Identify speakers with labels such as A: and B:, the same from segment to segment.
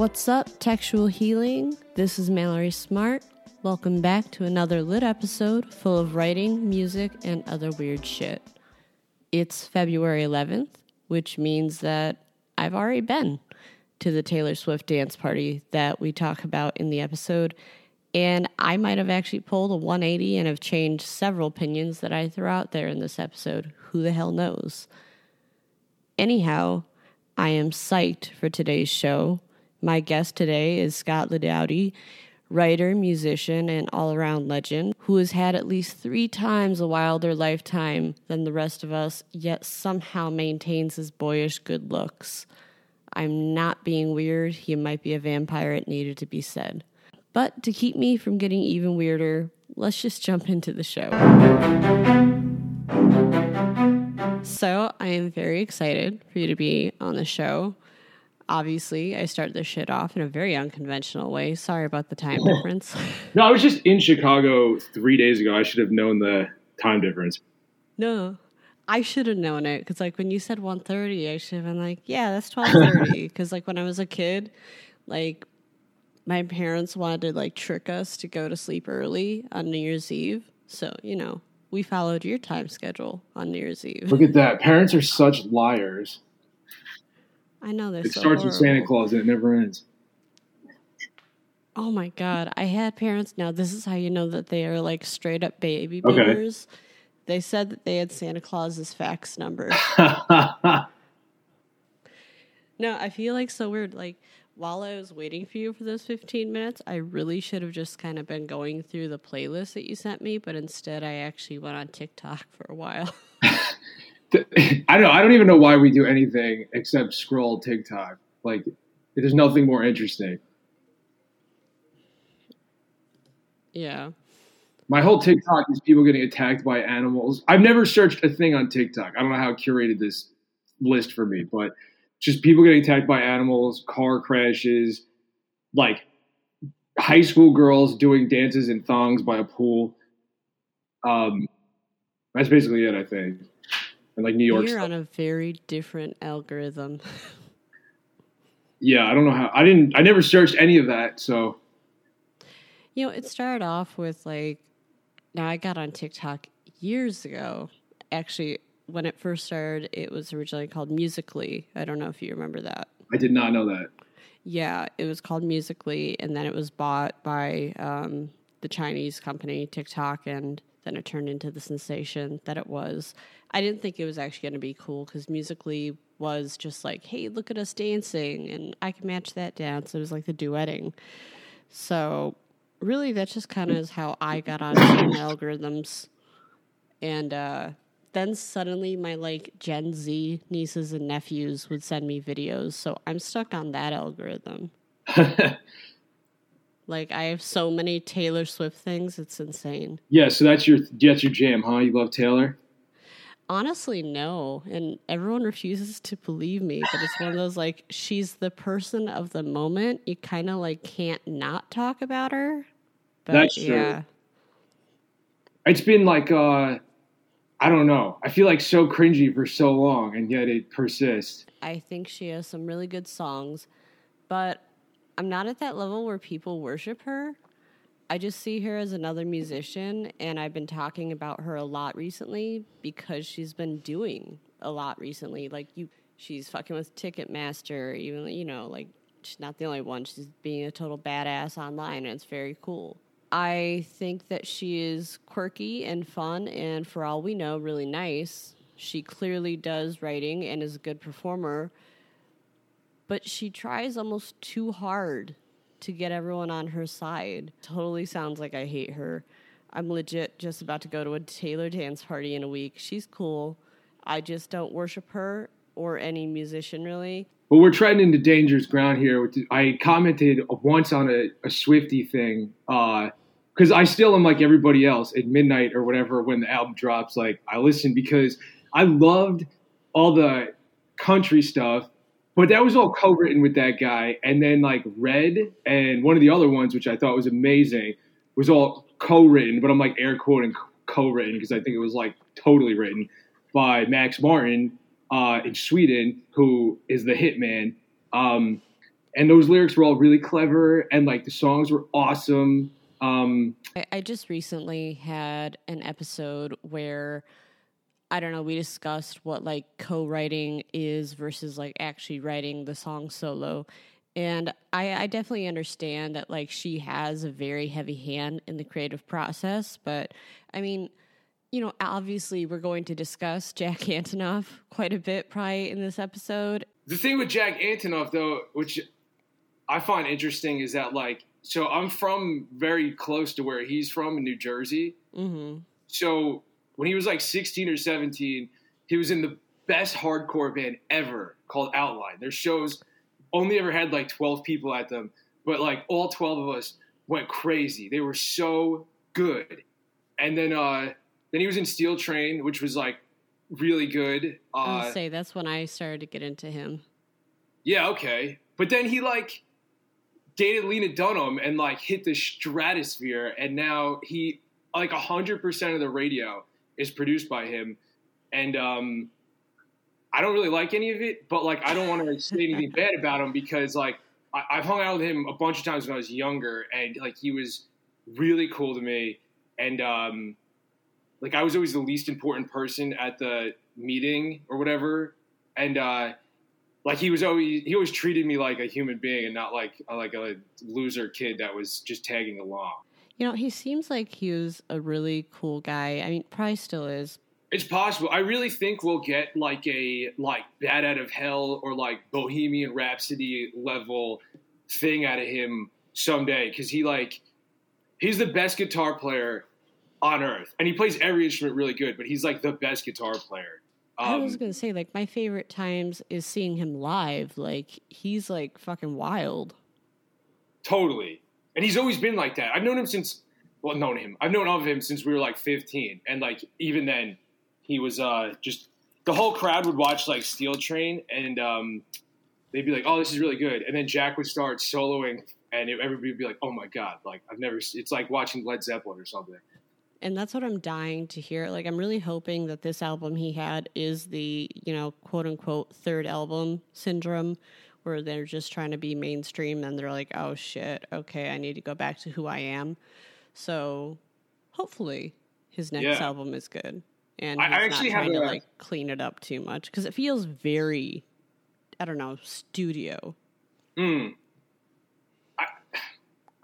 A: What's up, Textual Healing? This is Mallory Smart. Welcome back to another lit episode full of writing, music, and other weird shit. It's February 11th, which means that I've already been to the Taylor Swift dance party that we talk about in the episode, and I might have actually pulled a 180 and have changed several opinions that I threw out there in this episode. Who the hell knows? Anyhow, I am psyched for today's show. My guest today is Scott Laudati, writer, musician, and all around legend who has had at least three times a wilder lifetime than the rest of us, yet somehow maintains his boyish good looks. I'm not being weird. He might be a vampire, it needed to be said. But to keep me from getting even weirder, let's just jump into the show. So, I am very excited for you to be on the show. Obviously, I start this shit off in a very unconventional way. Sorry about the time difference.
B: No, I was just in Chicago three days ago. I should have known the time difference.
A: No, I should have known it because, like, when you said 1.30, I should have been like, "Yeah, that's twelve thirty. Because, like, when I was a kid, like, my parents wanted to like trick us to go to sleep early on New Year's Eve. So you know, we followed your time schedule on New Year's Eve.
B: Look at that. Parents are such liars.
A: I know they're
B: It
A: so
B: starts with Santa. Claus and it never ends.
A: Oh my god, I had parents. Now this is how you know that they are like straight up baby
B: Okay.
A: boomers. They said that they had Santa Claus's fax number. No, I feel like so weird. Like while I was waiting for you for those 15 minutes, I really should have just kind of been going through the playlist that you sent me, but instead I actually went on TikTok for a while.
B: I don't know. I don't even know why we do anything except scroll TikTok. Like, there's nothing more interesting.
A: yeah.
B: My whole TikTok is people getting attacked by animals. I've never searched a thing on TikTok. I don't know how it curated this list for me, but just people getting attacked by animals, car crashes, like high school girls doing dances in thongs by a pool. Um, that's basically it, I think. And like New York
A: You're on a very different algorithm.
B: Yeah, I don't know how. I didn't. I never searched any of that. So
A: You know, it started off with like, now I got on TikTok years ago. Actually, when it first started, it was originally called Musically. I don't know if you remember that.
B: I did not know that.
A: Yeah, it was called Musically, and then it was bought by um, the Chinese company TikTok, and then it turned into the sensation that it was. I didn't think it was actually going to be cool because Musically was just like, hey, look at us dancing, and I can match that dance. It was like the duetting. So, really, that's just kind of is how I got on algorithms. And uh, then suddenly, my like Gen Z nieces and nephews would send me videos. So I'm stuck on that algorithm. Like I have so many Taylor Swift things, it's insane.
B: yeah, so that's your that's your jam, huh? You love Taylor.
A: Honestly, no. And everyone refuses to believe me, but it's one of those like she's the person of the moment. You kind of like can't not talk about her. But
B: That's true.
A: yeah.
B: It's been like uh, I don't know. I feel like so cringy for so long, and yet it persists.
A: I think she has some really good songs, but I'm not at that level where people worship her. I just see her as another musician, and I've been talking about her a lot recently because she's been doing a lot recently. Like you, she's fucking with Ticketmaster, even you know, like she's not the only one. She's being a total badass online, and it's very cool. I think that she is quirky and fun, and for all we know, really nice. She clearly does writing and is a good performer, but she tries almost too hard to get everyone on her side. Totally sounds like I hate her. I'm legit just about to go to a Taylor dance party in a week. She's cool. I just don't worship her or any musician really.
B: Well, we're treading into dangerous ground here. I commented once on a, a Swifty thing uh, because I still am like everybody else at midnight or whatever when the album drops. Like I listen because I loved all the country stuff, but that was all co-written with that guy. And then like Red and one of the other ones, which I thought was amazing, was all co-written. But I'm like air quoting co-written because I think it was like totally written by Max Martin uh, in Sweden, who is the hitman. Um, and those lyrics were all really clever, and like the songs were awesome. Um,
A: I, I just recently had an episode where I don't know, we discussed what like co writing is versus like actually writing the song solo. And I, I definitely understand that like she has a very heavy hand in the creative process, but I mean, you know, obviously we're going to discuss Jack Antonoff quite a bit probably in this episode.
B: The thing with Jack Antonoff though, which I find interesting is that like so I'm from very close to where he's from in New Jersey.
A: Mm-hmm.
B: So when he was like 16 or 17, he was in the best hardcore band ever called Outline. Their shows only ever had like 12 people at them, but like all 12 of us went crazy. They were so good. And then uh then he was in Steel Train, which was like really good. Uh,
A: I'll say that's when I started to get into him.
B: Yeah, okay. But then he like dated Lena Dunham and like hit the stratosphere, and now he like hundred percent of the radio is produced by him, and um, I don't really like any of it, but like I don't want to say anything bad about him because like I, I've hung out with him a bunch of times when I was younger, and like he was really cool to me, and um, like I was always the least important person at the meeting or whatever, and uh, like he was always he always treated me like a human being and not like like a loser kid that was just tagging along.
A: You know, he seems like he was a really cool guy. I mean, probably still is.
B: It's possible. I really think we'll get like a like Bat Out of Hell or like Bohemian Rhapsody level thing out of him someday because he like he's the best guitar player on earth and he plays every instrument really good but he's like the best guitar player
A: I was um, gonna say, like, my favorite times is seeing him live. Like, he's like fucking wild.
B: Totally, and he's always been like that. I've known him since, well, known him. I've known of him since we were like 15, and like even then, he was uh just the whole crowd would watch like Steel Train, and um, they'd be like, "Oh, this is really good," and then Jack would start soloing, and it, everybody would be like, "Oh my god!" Like I've never. It's like watching Led Zeppelin or something
A: and that's what I'm dying to hear. Like, I'm really hoping that this album he had is the, you know, quote unquote third album syndrome, where they're just trying to be mainstream and they're like, oh shit, okay, I need to go back to who I am. So, hopefully, his next yeah. album is good, and he's I, actually not trying to like clean it up too much because it feels very, I don't know, studio.
B: Hmm. I,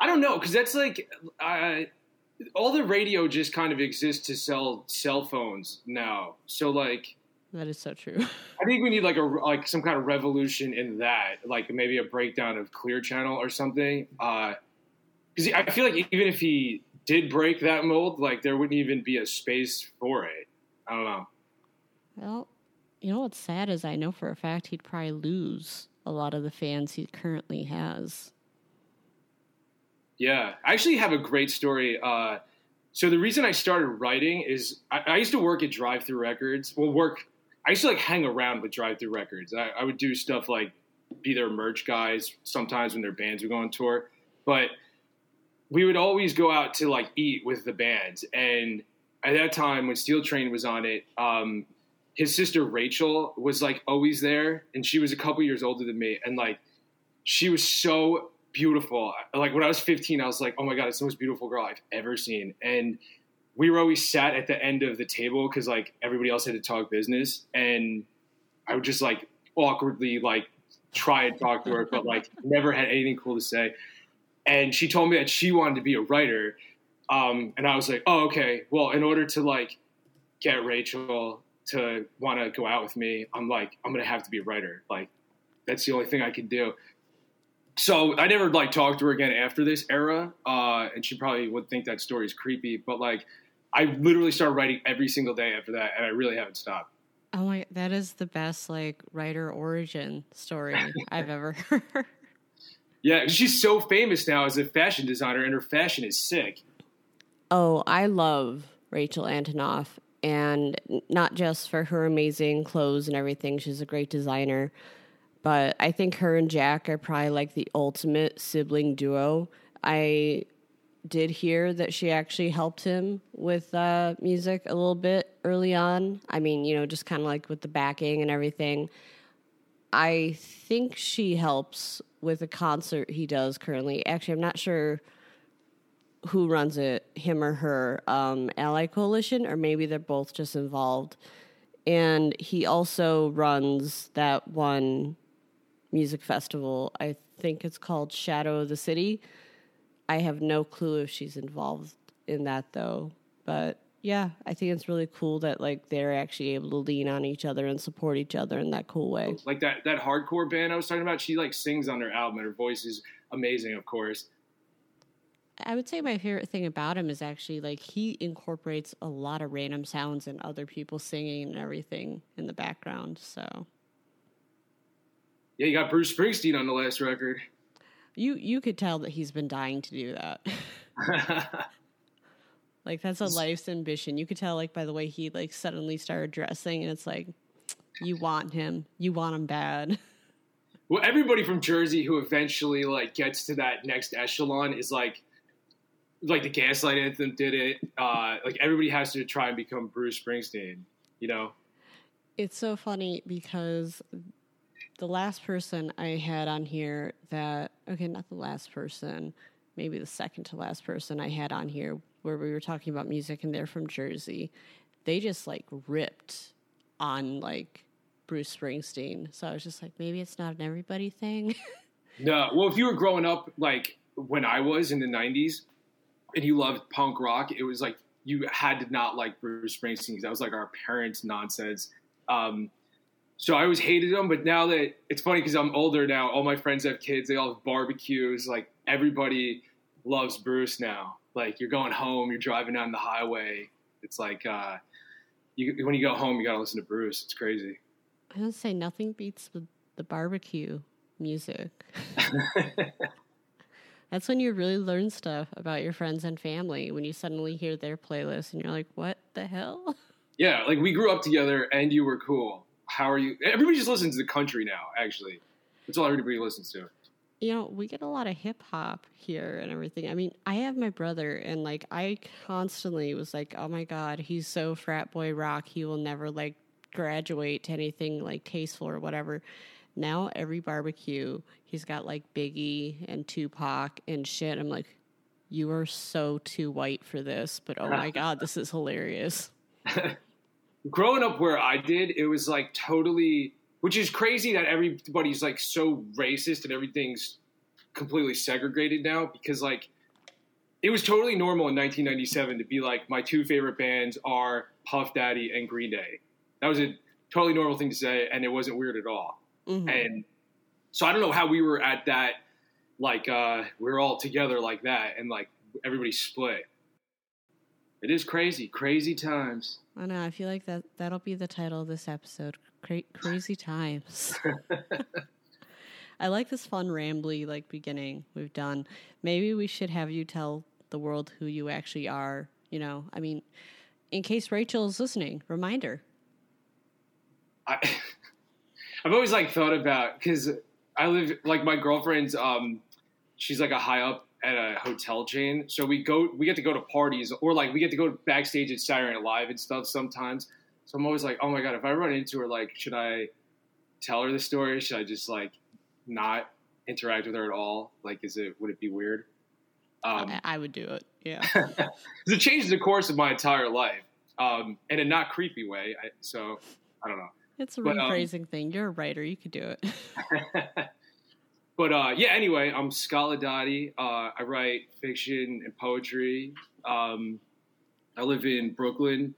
B: I don't know because that's like. Uh, all the radio just kind of exists to sell cell phones now. So like
A: that is so true.
B: I think we need like a like some kind of revolution in that, like maybe a breakdown of Clear Channel or something. Because uh, I feel like even if he did break that mold, like there wouldn't even be a space for it. I don't know.
A: Well, you know what's sad is I know for a fact he'd probably lose a lot of the fans he currently has.
B: Yeah, I actually have a great story. Uh, so the reason I started writing is I, I used to work at Drive Through Records. Well, work. I used to like hang around with Drive Through Records. I, I would do stuff like be their merch guys sometimes when their bands would go on tour, but we would always go out to like eat with the bands. And at that time, when Steel Train was on it, um, his sister Rachel was like always there, and she was a couple years older than me, and like she was so beautiful. Like when I was 15, I was like, oh my God, it's the most beautiful girl I've ever seen. And we were always sat at the end of the table because like everybody else had to talk business. And I would just like awkwardly like try and talk to her, but like never had anything cool to say. And she told me that she wanted to be a writer. Um, and I was like, oh, okay. Well, in order to like get Rachel to want to go out with me, I'm like, I'm to have to be a writer. Like, that's the only thing I can do so I never like talked to her again after this era, uh, and she probably would think that story is creepy. But like, I literally started writing every single day after that, and I really haven't stopped.
A: Oh my, that is the best like writer origin story I've ever heard.
B: Yeah, she's so famous now as a fashion designer, and her fashion is sick.
A: Oh, I love Rachel Antonoff, and not just for her amazing clothes and everything. She's a great designer, but I think her and Jack are probably like the ultimate sibling duo. I did hear that she actually helped him with uh, music a little bit early on. I mean, you know, just kind of like with the backing and everything. I think she helps with a concert he does currently. Actually, I'm not sure who runs it, him or her, um, Ally Coalition, or maybe they're both just involved. And he also runs that one music festival. I think it's called Shadow of the City. I have no clue if she's involved in that though. But yeah, I think it's really cool that like they're actually able to lean on each other and support each other in that cool way.
B: Like that that hardcore band I was talking about, she like sings on her album and her voice is amazing, of course.
A: I would say my favorite thing about him is actually like he incorporates a lot of random sounds and other people singing and everything in the background. So
B: yeah, you got Bruce Springsteen on the last record.
A: You you could tell that he's been dying to do that. like that's a life's ambition. You could tell like by the way he like suddenly started dressing and it's like you want him. You want him bad.
B: Well, everybody from Jersey who eventually like gets to that next echelon is like like the Gaslight Anthem did it. Uh, like everybody has to try and become Bruce Springsteen. You know,
A: it's so funny because the last person I had on here that okay, not the last person, maybe the second to last person I had on here where we were talking about music and they're from Jersey. They just like ripped on like Bruce Springsteen. So I was just like, maybe it's not an everybody thing.
B: no, well, if you were growing up like when I was in the '90s, and you loved punk rock, it was like you had to not like Bruce Springsteen that was like our parents' nonsense. Um, so I always hated them. but now that it's funny because I'm older now, all my friends have kids, they all have barbecues. Like everybody loves Bruce now. Like you're going home, you're driving down the highway. It's like uh, you, when you go home, you gotta listen to Bruce. It's crazy.
A: I don't say nothing beats the, the barbecue music. That's when you really learn stuff about your friends and family when you suddenly hear their playlist and you're like, what the hell?
B: Yeah, like we grew up together and you were cool. How are you? Everybody just listens to the country now, actually. That's all everybody listens to.
A: You know, we get a lot of hip hop here and everything. I mean, I have my brother, and like, I constantly was like, oh my God, he's so frat boy rock. He will never like graduate to anything like tasteful or whatever. Now every barbecue, he's got like Biggie and Tupac and shit. I'm like, you are so too white for this, but oh my god, this is hilarious.
B: Growing up where I did, it was like totally, which is crazy that everybody's like so racist and everything's completely segregated now because like it was totally normal in 1997 to be like my two favorite bands are Puff Daddy and Green Day. That was a totally normal thing to say, and it wasn't weird at all. Mm-hmm. And so I don't know how we were at that, like uh, we are all together like that, and like everybody split. It is crazy, crazy times.
A: I know. I feel like that that'll be the title of this episode. Cra- crazy times. I like this fun rambly like beginning we've done. Maybe we should have you tell the world who you actually are. You know, I mean, in case Rachel is listening, reminder.
B: I I've always like thought about because I live like my girlfriend's. Um, she's like a high up at a hotel chain, so we go. We get to go to parties or like we get to go backstage at Saturday Night Live and stuff sometimes. So I'm always like, oh my god, if I run into her, like, should I tell her the story? Should I just like not interact with her at all? Like, is it would it be weird?
A: Um, I would do it. Yeah,
B: it changed the course of my entire life um, in a not creepy way. I, so I don't know.
A: It's a but, rephrasing um, thing. You're a writer. You could do it.
B: but uh, yeah, anyway, I'm Scott Laudati. Uh, I write fiction and poetry. Um, I live in Brooklyn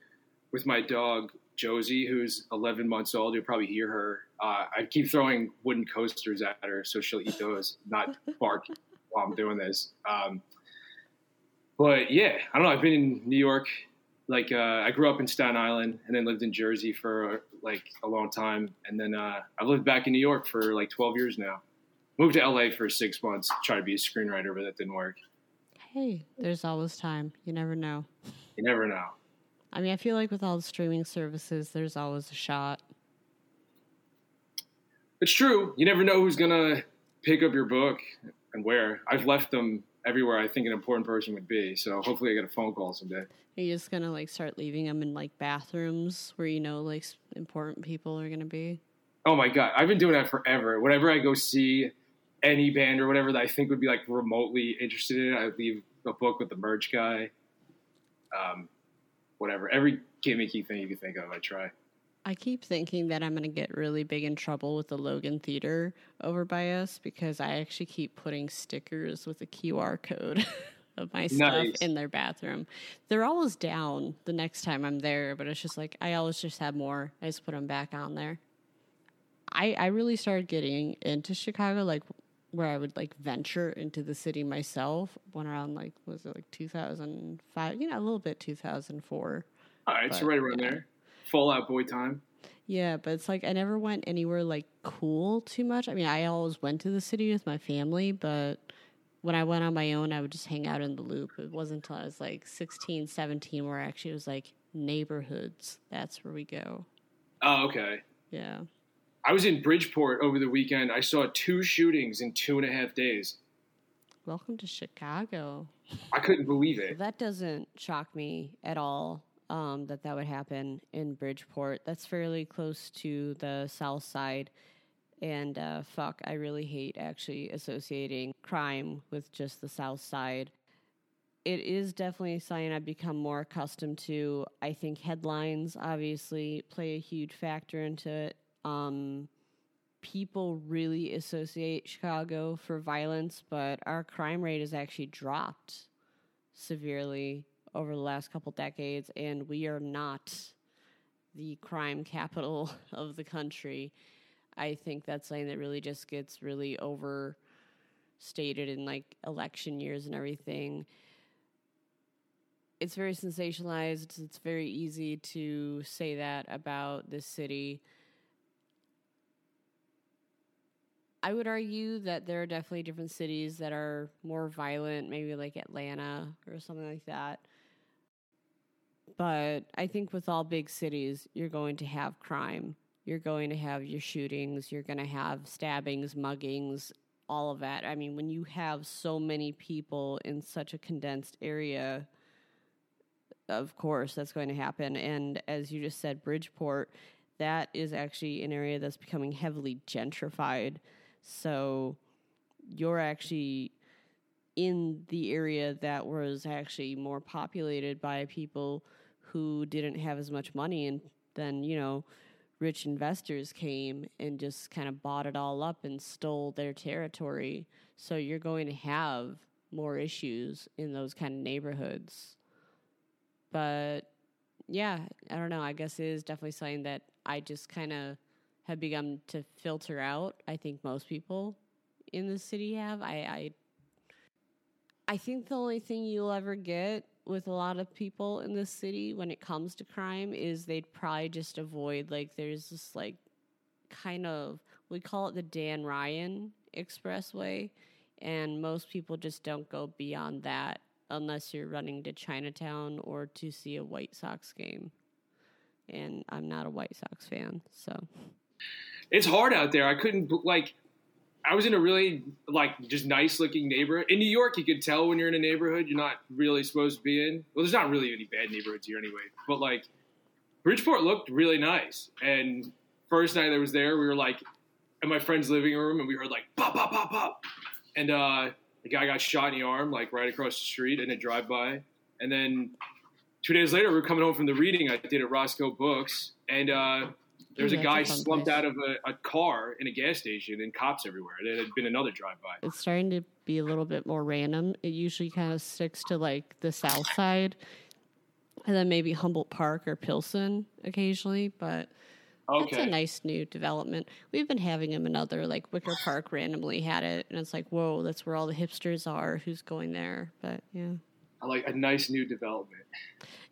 B: with my dog Josie, who's 11 months old. You'll probably hear her. Uh, I keep throwing wooden coasters at her so she'll eat those, not bark while I'm doing this. Um, but yeah, I don't know. I've been in New York like uh, I grew up in Staten Island and then lived in Jersey for like a long time, and then uh, I've lived back in New York for like 12 years now. Moved to LA for six months, tried to be a screenwriter, but that didn't work.
A: Hey, there's always time. You never know.
B: You never know.
A: I mean, I feel like with all the streaming services, there's always a shot.
B: It's true. You never know who's gonna pick up your book and where. I've left them everywhere I think an important person would be. So hopefully I get a phone call someday.
A: Are you just gonna like start leaving them in like bathrooms where you know like important people are gonna be?
B: Oh my god, I've been doing that forever. Whenever I go see any band or whatever that I think would be like remotely interested in it. I'd leave a book with the merch guy. Um, whatever, every gimmicky thing you can think of, I try.
A: I keep thinking that I'm going to get really big in trouble with the Logan Theater over by us because I actually keep putting stickers with a QR code of my stuff
B: Nice.
A: in their bathroom. They're always down the next time I'm there, but it's just like I always just have more. I just put them back on there. I I really started getting into Chicago like where I would like venture into the city myself when around like was it like 2005, you know, a little bit 2004.
B: All right, so
A: But,
B: right around
A: yeah.
B: there, Fall Out Boy time.
A: Yeah, but it's like I never went anywhere like cool too much. I mean, I always went to the city with my family, but when I went on my own, I would just hang out in the loop. It wasn't until I was like 16, 17 where I actually it was like neighborhoods. That's where we go.
B: Oh, okay.
A: Yeah.
B: I was in Bridgeport over the weekend. I saw two shootings in two and a half days.
A: Welcome to Chicago.
B: I couldn't believe it.
A: That doesn't shock me at all um, that that would happen in Bridgeport. That's fairly close to the south side. And uh, fuck, I really hate actually associating crime with just the south side. It is definitely a sign I've become more accustomed to. I think headlines obviously play a huge factor into it. Um, people really associate Chicago for violence, but our crime rate has actually dropped severely over the last couple decades, and we are not the crime capital of the country. I think that's something that really just gets really overstated in like election years and everything. It's very sensationalized. It's very easy to say that about this city. I would argue that there are definitely different cities that are more violent, maybe like Atlanta or something like that. But I think with all big cities, you're going to have crime. You're going to have your shootings. You're going to have stabbings, muggings, all of that. I mean, when you have so many people in such a condensed area, of course that's going to happen. And as you just said, Bridgeport, that is actually an area that's becoming heavily gentrified. So you're actually in the area that was actually more populated by people who didn't have as much money and then, you know, rich investors came and just kind of bought it all up and stole their territory. So you're going to have more issues in those kind of neighborhoods. But yeah, I don't know. I guess it is definitely something that I just kind of have begun to filter out. I think most people in the city have. I, I I think the only thing you'll ever get with a lot of people in the city when it comes to crime is they'd probably just avoid like there's this like kind of we call it the Dan Ryan Expressway and most people just don't go beyond that unless you're running to Chinatown or to see a White Sox game. And I'm not a White Sox fan, so
B: It's hard out there. I couldn't like. I was in a really like just nice looking neighborhood in New York. You could tell when you're in a neighborhood you're not really supposed to be in. Well, there's not really any bad neighborhoods here anyway. But like, Bridgeport looked really nice. And first night I was there, we were like in my friend's living room, and we heard like pop, pop, pop, pop, and uh, the guy got shot in the arm like right across the street in a drive by. And then two days later, we were coming home from the reading I did at Roscoe Books, and uh, there was a guy
A: a
B: slumped
A: place.
B: out of a, a car in a gas station and cops everywhere. There had been another drive by.
A: it's starting to be a little bit more random. It usually kind of sticks to like the south side and then maybe Humboldt Park or Pilsen occasionally, but That's a nice new development. We've been having them in other like Wicker Park randomly had it, and it's like, whoa, that's where all the hipsters are. Who's going there? But yeah,
B: I like a nice new development.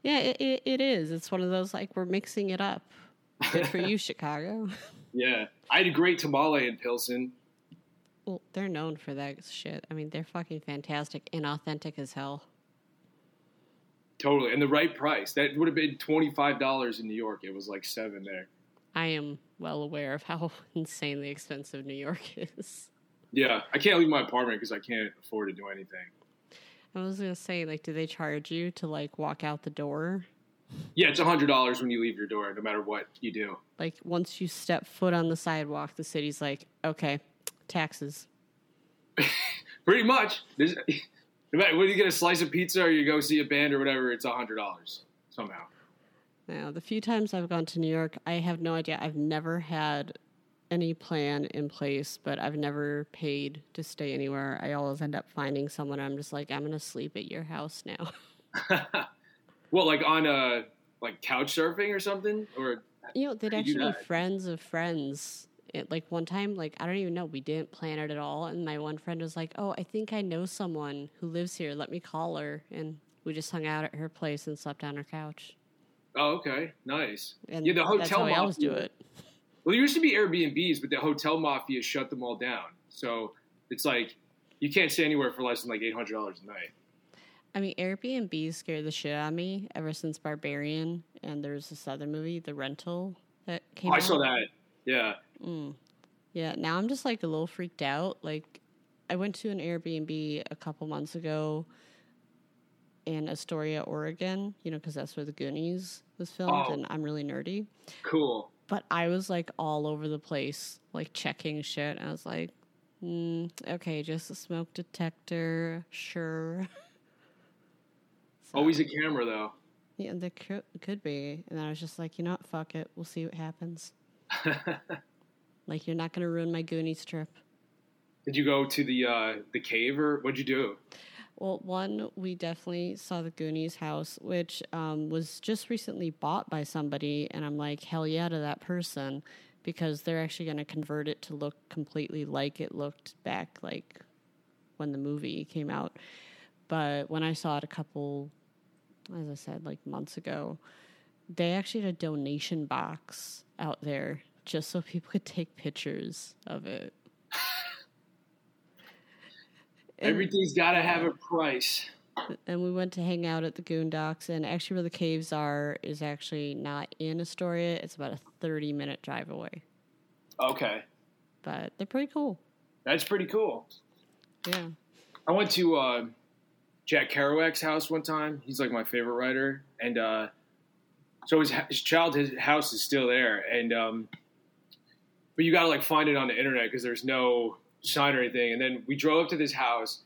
A: yeah, it, it, it is. It's one of those like we're mixing it up. Good for you, Chicago.
B: Yeah. I had a great tamale in Pilsen.
A: Well, they're known for that shit. I mean, they're fucking fantastic and authentic as hell.
B: Totally. And the right price. That would have been $25 in New York. It was like seven there.
A: I am well aware of how insanely expensive New York is.
B: Yeah. I can't leave my apartment because I can't afford to do anything.
A: I was gonna say, like, do they charge you to like walk out the door?
B: Yeah, it's $100 when you leave your door, no matter what you do.
A: Like, once you step foot on the sidewalk, the city's like, okay, taxes.
B: Pretty much. There's, whether you get a slice of pizza or you go see a band or whatever, it's a hundred dollars somehow.
A: Now, the few times I've gone to New York, I have no idea. I've never had any plan in place, but I've never paid to stay anywhere. I always end up finding someone. I'm just like, I'm gonna sleep at your house now.
B: well, like on a like couch surfing or something, or
A: you know, they'd actually be friends of friends. It, like one time, like I don't even know, we didn't plan it at all, and my one friend was like, "Oh, I think I know someone who lives here. Let me call her." And we just hung out at her place and slept on her couch.
B: Oh, okay, nice.
A: And yeah, the hotel. That's how mafia, always do it.
B: Well, there used to be Airbnbs, but the hotel mafia shut them all down. So it's like you can't stay anywhere for less than like eight hundred dollars a night.
A: I mean, Airbnb scared the shit out of me ever since Barbarian, and there's this other movie, The Rental, that came.
B: Oh,
A: I
B: saw that. Yeah.
A: Mm. Yeah. Now I'm just like a little freaked out. Like, I went to an Airbnb a couple months ago in Astoria, Oregon. You know, because that's where The Goonies was filmed, oh. and I'm really nerdy.
B: Cool.
A: But I was like all over the place, like checking shit. I was like, mm, okay, just a smoke detector, sure.
B: Always a camera, though.
A: Yeah, there could, could be. And I was just like, you know what? Fuck it. We'll see what happens. like, you're not going to ruin my Goonies trip.
B: Did you go to the uh, the cave or what'd you do?
A: Well, one, we definitely saw the Goonies house, which um, was just recently bought by somebody, and I'm like, hell yeah to that person, because they're actually going to convert it to look completely like it looked back, like when the movie came out. But when I saw it a couple, as I said, like months ago, they actually had a donation box out there just so people could take pictures of it.
B: Everything's got to have a price.
A: And we went to hang out at the Goon Docks, and actually, where the caves are is actually not in Astoria. It's about a thirty-minute drive away.
B: Okay.
A: But they're pretty cool.
B: That's pretty cool.
A: Yeah.
B: I went to uh, Jack Kerouac's house one time. He's like my favorite writer, and uh, so his his childhood house is still there, and um, but you got to like find it on the internet because there's no sign or anything. And then we drove up to this house.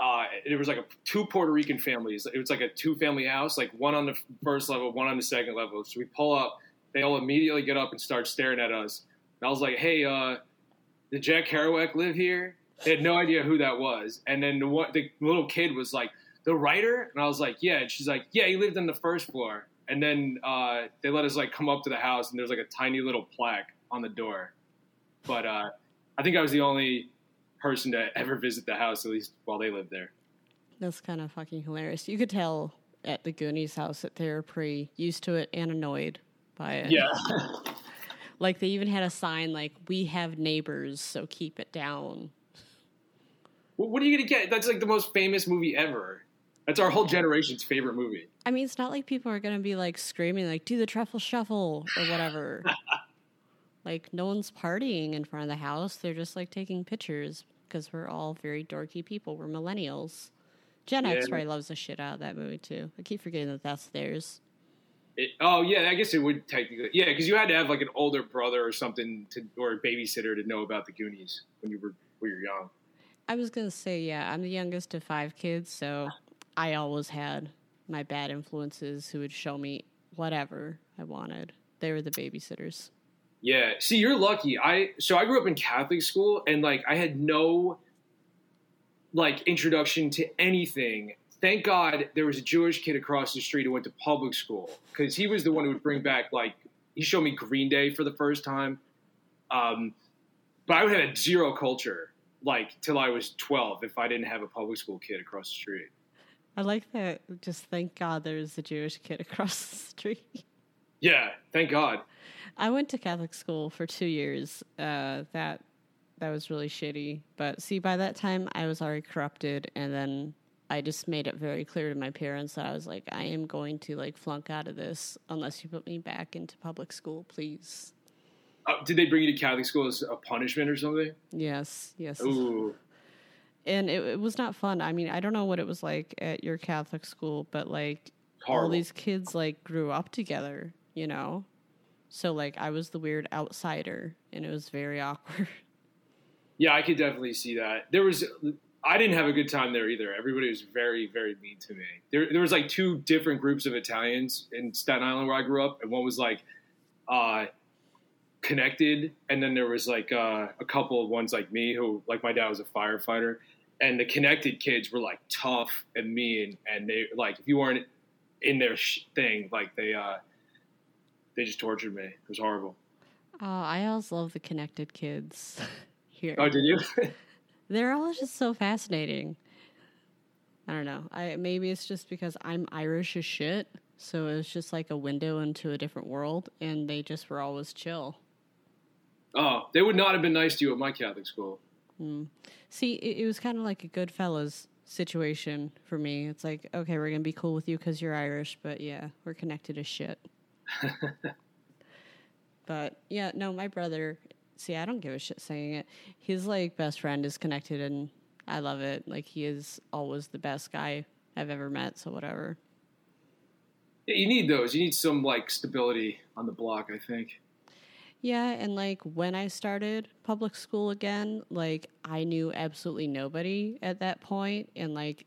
B: Uh, it was like a two Puerto Rican families. It was like a two family house, like one on the first level, one on the second level. So we pull up. They all immediately get up and start staring at us. And I was like, "Hey, uh, did Jack Kerouac live here?" They had no idea who that was. And then the, one, the little kid was like, "The writer?" And I was like, "Yeah." And she's like, "Yeah, he lived on the first floor." And then uh, they let us like come up to the house, and there's like a tiny little plaque on the door. But uh, I think I was the only person to ever visit the house, at least while they lived there.
A: That's kind of fucking hilarious. You could tell at the Goonies house that they were pretty used to it and annoyed by it.
B: Yeah.
A: like they even had a sign like "We have neighbors, so keep it down."
B: What are you gonna get? That's like the most famous movie ever. That's our whole generation's favorite movie.
A: I mean, it's not like people are gonna be like screaming like "Do the truffle shuffle" or whatever. like no one's partying in front of the house; they're just like taking pictures because we're all very dorky people. We're millennials. Gen X probably loves the shit out of that movie too. I keep forgetting that that's theirs.
B: It, oh yeah, I guess it would technically yeah, because you had to have like an older brother or something to or a babysitter to know about the Goonies when you were when you were young.
A: I was gonna say yeah, I'm the youngest of five kids, so I always had my bad influences who would show me whatever I wanted. They were the babysitters.
B: Yeah. See, you're lucky. I so I grew up in Catholic school and like I had no like introduction to anything. Thank God there was a Jewish kid across the street who went to public school because he was the one who would bring back like he showed me Green Day for the first time. Um, but I would have had zero culture like till I was 12 if I didn't have a public school kid across the street.
A: I like that. Just thank God there's a Jewish kid across the street.
B: Yeah, thank God.
A: I went to Catholic school for two years. Uh, that that was really shitty. But see, by that time, I was already corrupted, and then I just made it very clear to my parents that I was like, I am going to like flunk out of this unless you put me back into public school, please.
B: Uh, did they bring you to Catholic school as a punishment or something?
A: Yes, yes.
B: Ooh.
A: And it, it was not fun. I mean, I don't know what it was like at your Catholic school, but like Horrible. all these kids like grew up together, you know? So like I was the weird outsider and it was very awkward.
B: Yeah, I could definitely see that. There was I didn't have a good time there either. Everybody was very, very mean to me. There, there was like two different groups of Italians in Staten Island where I grew up, and one was like uh, connected, and then there was like uh, a couple of ones like me who, like my dad was a firefighter, and the connected kids were like tough and mean, and they like if you weren't in their sh- thing, like they uh, they just tortured me. It was horrible.
A: Oh, I always love the connected kids here.
B: Oh, did you?
A: They're all just so fascinating. I don't know. I maybe it's just because I'm Irish as shit, so it's just like a window into a different world, and they just were always chill.
B: Oh, they would not have been nice to you at my Catholic school. Hmm.
A: See, it, it was kind of like a Goodfellas situation for me. It's like, okay, we're gonna be cool with you because you're Irish, but yeah, we're connected as shit. but yeah, no, my brother. See, I don't give a shit saying it. His like best friend is connected, and I love it. Like he is always the best guy I've ever met. So whatever.
B: Yeah, you need those. You need some like stability on the block. I think.
A: Yeah, and like when I started public school again, like I knew absolutely nobody at that point and like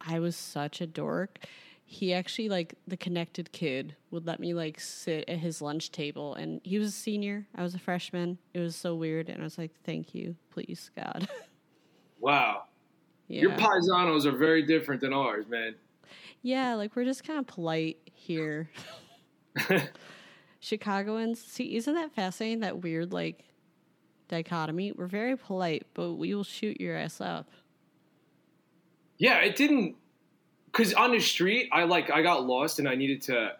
A: I was such a dork. He actually like the connected kid would let me like sit at his lunch table and he was a senior, I was a freshman. It was so weird and I was like, "Thank you, please God."
B: Wow,
A: yeah.
B: your paisanos are very different than ours, man.
A: Yeah, like we're just kind of polite here. Chicagoans, see, isn't that fascinating? That weird like dichotomy. We're very polite, but we will shoot your ass up.
B: Yeah, it didn't because on the street, I like I got lost and I needed to uh,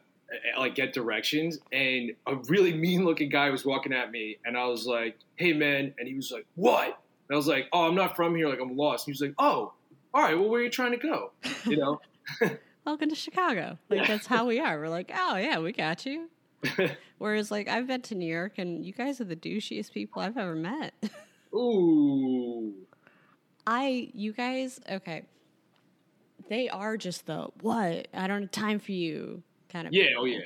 B: like get directions, and a really mean looking guy was walking at me, and I was like, "Hey, man," and he was like, "What?" And I was like, "Oh, I'm not from here. Like, I'm lost." And he was like, "Oh, all right. Well, where are you trying to go?" You know.
A: Welcome to Chicago. Like
B: Yeah.
A: that's how we are. We're like, oh yeah, we got you. Whereas like I've been to New York and you guys are the douchiest people I've ever met.
B: Ooh.
A: I you guys okay. They are just the what? I don't have time for you kind of
B: Yeah.
A: people.
B: Oh, yeah.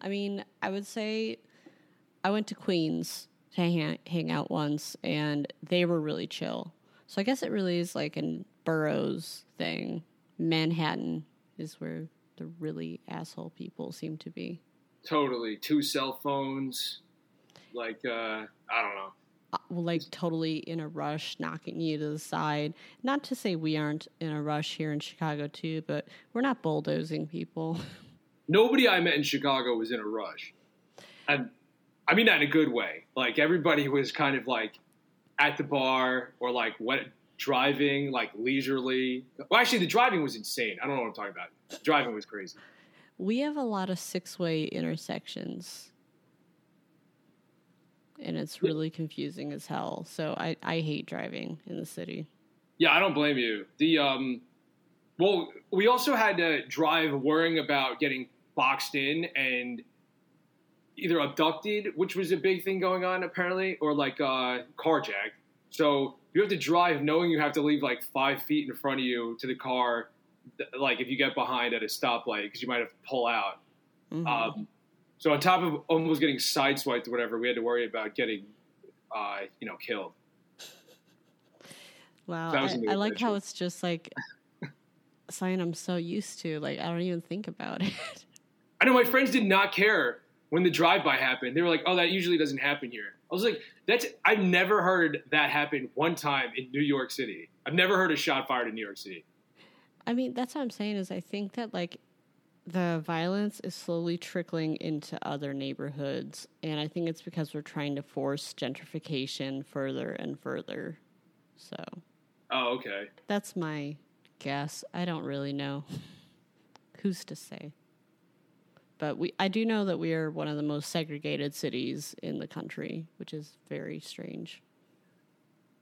A: I mean, I would say I went to Queens to hang, hang out once, and they were really chill. So I guess it really is like a boroughs thing. Manhattan is where the really asshole people seem to be.
B: Totally. Two cell phones. Like, uh, I don't know.
A: Uh, Like totally in a rush, knocking you to the side. Not to say we aren't in a rush here in Chicago too, but we're not bulldozing people.
B: Nobody I met in Chicago was in a rush. And I mean that in a good way. Like everybody was kind of like at the bar or like what driving like leisurely. Well, actually, the driving was insane. I don't know what I'm talking about. The driving was crazy.
A: We have a lot of six way intersections. And it's really confusing as hell. So I, I hate driving in the city.
B: Yeah, I don't blame you. The um, well, we also had to drive worrying about getting boxed in and either abducted, which was a big thing going on apparently, or like uh, carjacked. So you have to drive knowing you have to leave like five feet in front of you to the car, like if you get behind at a stoplight because you might have to pull out.
A: Mhm.
B: Um, so on top of almost getting sideswiped or whatever, we had to worry about getting, uh, you know, killed.
A: wow.
B: a
A: I, I like how it's just like something I'm so used to. Like I don't even think about it.
B: I know my friends did not care when the drive-by happened. They were like, "Oh, that usually doesn't happen here." I was like, "That's I've never heard that happen one time in New York City. I've never heard a shot fired in New York City."
A: I mean, that's what I'm saying is I think that like the violence is slowly trickling into other neighborhoods and I think it's because we're trying to force gentrification further and further. So,
B: Oh, okay.
A: that's my guess. I don't really know. Who's to say? But we I do know that we are one of the most segregated cities in the country, which is very strange.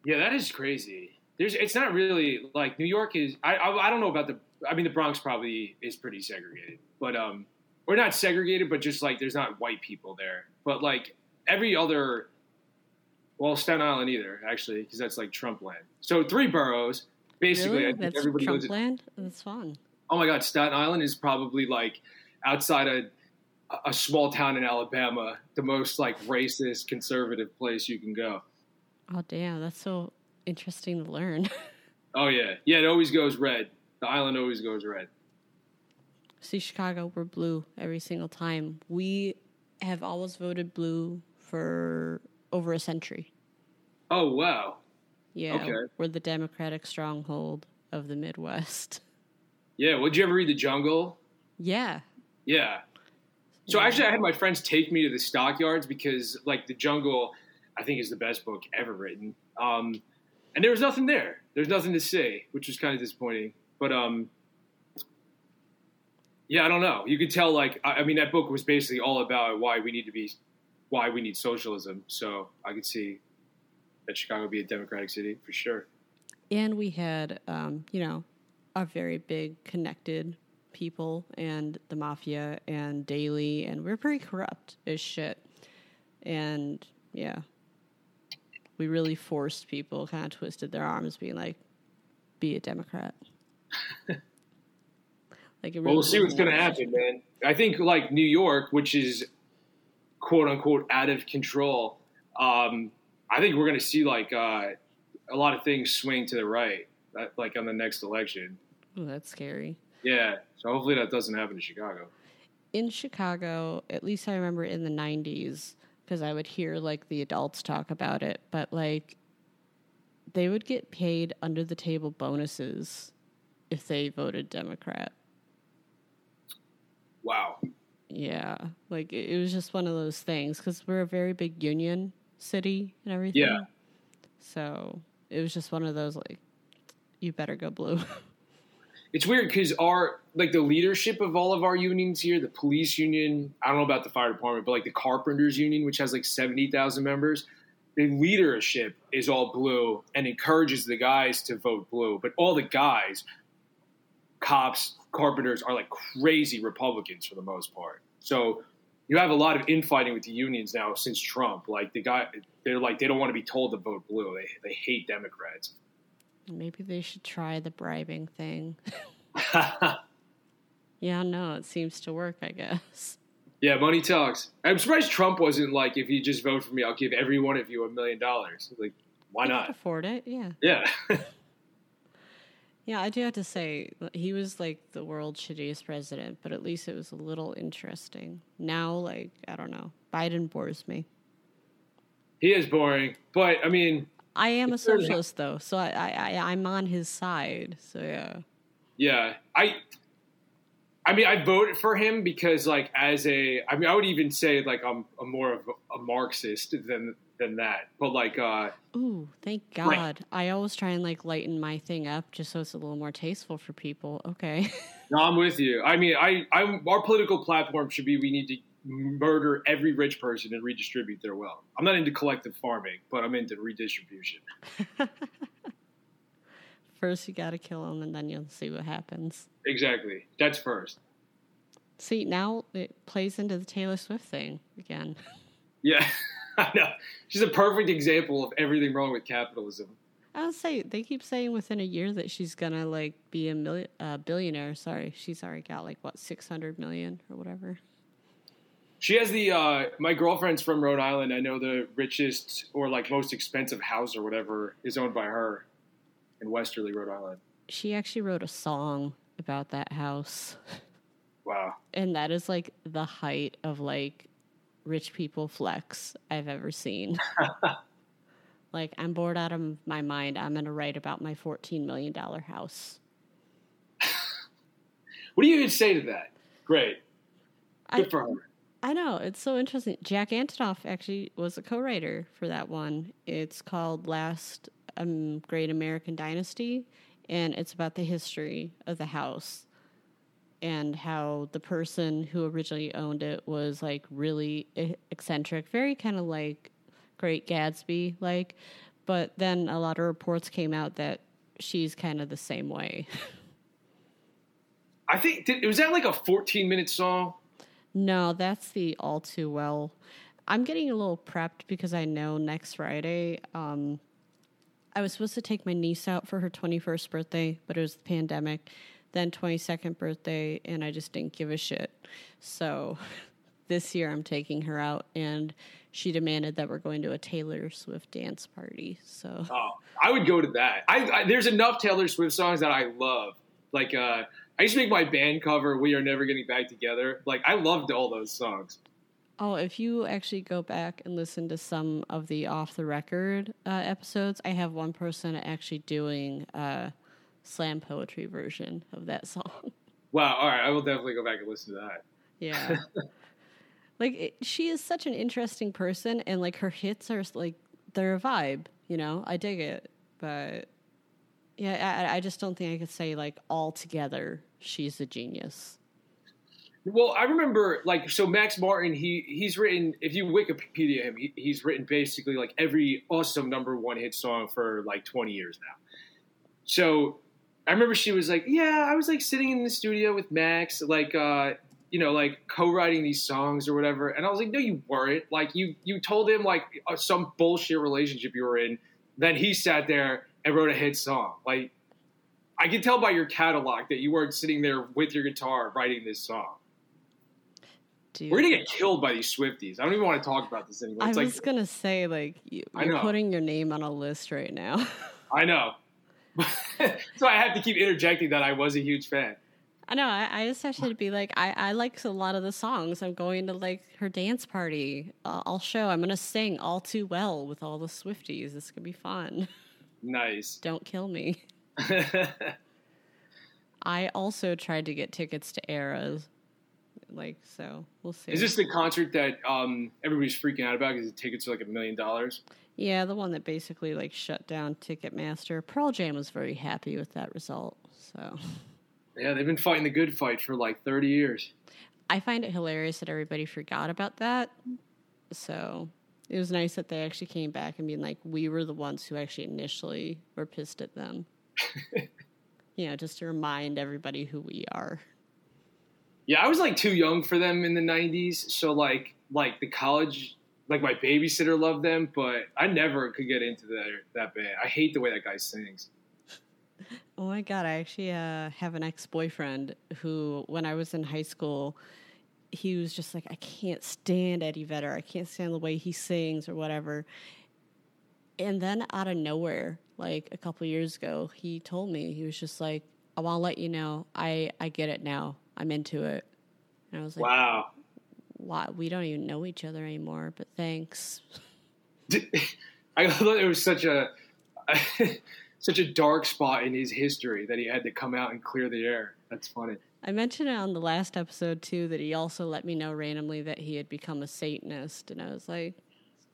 B: Yeah, that is crazy. There's, it's not really like New York is. I, I, I don't know about the. I mean, the Bronx probably is pretty segregated, but um, or not segregated, but just like there's not white people there. But like every other, well, Staten Island either actually, because that's like Trump land. So three boroughs, basically.
A: really?
B: I think
A: That's
B: everybody lives
A: Trump
B: in-
A: land? That's fun.
B: oh my god, Staten Island is probably like outside a a small town in Alabama, the most like racist conservative place you can go.
A: Oh damn, that's so interesting to learn.
B: Oh yeah, yeah. It always goes red. The island always goes red.
A: See, Chicago, we're blue every single time. We have always voted blue for over a century.
B: Oh wow.
A: Yeah,
B: Okay.
A: we're the Democratic stronghold of the Midwest.
B: Yeah. Would you ever read The Jungle?
A: Yeah,
B: Yeah. So
A: Yeah.
B: actually, I had my friends take me to the stockyards because, like, The Jungle, I think is the best book ever written. Um, and there was nothing there. There's nothing to say, which was kind of disappointing. But um, yeah, I don't know. You could tell, like, I, I mean, that book was basically all about why we need to be, why we need socialism. So I could see that Chicago be a democratic city for sure.
A: and we had, um, you know, a very big connected people and the mafia and Daley, and we're pretty corrupt as shit. And yeah, we really forced people, kind of twisted their arms, being like, "Be a Democrat." like, it
B: Well, we'll see what's going to happen, man. I think like New York, which is quote unquote out of control. Um, I think we're going to see like uh, a lot of things swing to the right, uh, like on the next election.
A: Ooh, that's scary.
B: Yeah, so hopefully that doesn't happen in Chicago.
A: in Chicago, at least I remember in the 90s, because I would hear like the adults talk about it, but like they would get paid under the table bonuses if they voted Democrat.
B: Wow.
A: Yeah. Like it, it was just one of those things because we're a very big union city and everything.
B: Yeah.
A: So it was just one of those like, you better go blue.
B: It's weird because our like the leadership of all of our unions here, the police union, I don't know about the fire department, but like the carpenters union, which has like seventy thousand members, the leadership is all blue and encourages the guys to vote blue. But all the guys, cops, carpenters, are like crazy Republicans for the most part. So you have a lot of infighting with the unions now since Trump. Like the guy, they're like they don't want to be told to vote blue. They they hate Democrats.
A: Maybe they should try the bribing thing. Yeah, no, it seems to work, I guess.
B: Yeah, money talks. I'm surprised Trump wasn't like, if you just vote for me, I'll give every one of you a million dollars. Like, why not?
A: afford it, yeah.
B: Yeah.
A: Yeah, I do have to say, he was like the world's shittiest president, but at least it was a little interesting. Now, like, I don't know. Biden bores me.
B: he is boring, but I mean,
A: I am a
B: It's fair to-
A: socialist, though, so I, I, I, I'm on his side. So, yeah.
B: yeah, I, I mean, I voted for him because, like, as a, I mean, I would even say like I'm, I'm more of a Marxist than than that. But like, uh,
A: Ooh, thank. God. I always try and, like, lighten my thing up just so it's a little more tasteful for people. Okay.
B: no, I'm with you. I mean, I, I, our political platform should be we need to murder every rich person and redistribute their wealth. I'm not into collective farming, but I'm into redistribution.
A: First, you got to kill them, and then you'll see what happens.
B: Exactly. That's first.
A: See, now it plays into the Taylor Swift thing again.
B: Yeah, I know. She's a perfect example of everything wrong with capitalism.
A: I would say they keep saying within a year that she's gonna like be a million, uh, billionaire. Sorry, she's already got like what six hundred million or whatever.
B: She has the uh, my girlfriend's from Rhode Island. I know the richest or like most expensive house or whatever is owned by her in Westerly, Rhode Island.
A: She actually wrote a song about that house,
B: Wow.
A: and that is like the height of like rich people flex I've ever seen. like I'm bored out of my mind. I'm gonna write about my fourteen million dollar house.
B: What do you even say to that? Great. Good
A: I,
B: for her.
A: I know it's so interesting. Jack Antonoff actually was a co-writer for that one. It's called Last um, Great American Dynasty, and it's about the history of the house and how the person who originally owned it was like really eccentric, very kind of like Great Gatsby like. But then a lot of reports came out that she's kind of the same way.
B: I think did, was that like a 14 minute song.
A: No, that's the all too well. I'm getting a little prepped because I know next Friday. Um, I was supposed to take my niece out for her 21st birthday, but it was the pandemic. Then 22nd birthday, and I just didn't give a shit. So this year I'm taking her out, and she demanded that we're going to a Taylor Swift dance party. So
B: Oh, I would go to that. I, I there's enough Taylor Swift songs that I love. Like uh, I used to make my band cover "We Are Never Getting Back Together." Like I loved all those songs.
A: Oh, if you actually go back and listen to some of the off the record uh, episodes, I have one person actually doing a slam poetry version of that song.
B: Wow. All right, I will definitely go back and listen to that.
A: Yeah. like it, she is such an interesting person and like her hits are like they're a vibe, you know? I dig it. But yeah, I, I just don't think I could say like all together she's a genius.
B: Well, I remember like so Max Martin. He he's written. If you Wikipedia him, he, he's written basically like every awesome number one hit song for like twenty years now. So I remember she was like, "Yeah, I was like sitting in the studio with Max, like uh, you know, like co-writing these songs or whatever." And I was like, "No, you weren't. Like you you told him like uh, some bullshit relationship you were in. Then he sat there and wrote a hit song. Like I can tell by your catalog that you weren't sitting there with your guitar writing this song."
A: Dude.
B: We're gonna get killed by these Swifties. I don't even want to talk about this anymore. It's I
A: was
B: like
A: gonna say like you,
B: know.
A: putting your name on a list right now.
B: I know, so I have to keep interjecting that I was a huge fan.
A: I know. I, I just have to be like, I, I like a lot of the songs. I'm going to like her dance party. Uh, I'll show. I'm gonna sing all too well with all the Swifties. This could be fun.
B: Nice.
A: Don't kill me. I also tried to get tickets to Eras. Like so, we'll see.
B: Is this the concert that um, everybody's freaking out about because the tickets are like a million dollars?
A: yeah, the one that basically like shut down Ticketmaster. Pearl Jam was very happy with that result. So
B: Yeah, they've been fighting the good fight for like thirty years.
A: I find it hilarious that everybody forgot about that. So it was nice that they actually came back and being like, we were the ones who actually initially were pissed at them. you know, just to remind everybody who we are.
B: Yeah, I was like too young for them in the '90s, so like like the college, like my babysitter loved them, but I never could get into that that band. I hate the way that guy sings.
A: Oh my god, I actually uh, have an ex boyfriend who, when I was in high school, he was just like, I can't stand Eddie Vedder. I can't stand the way he sings or whatever. And then out of nowhere, like a couple years ago, he told me he was just like, I want to let you know, I I get it now. I'm into it. And I was like,
B: Wow.
A: Why? We don't even know each other anymore, but thanks.
B: I thought it was such a such a dark spot in his history that he had to come out and clear the air. That's funny.
A: I mentioned it on the last episode too that he also let me know randomly that he had become a Satanist, and I was like,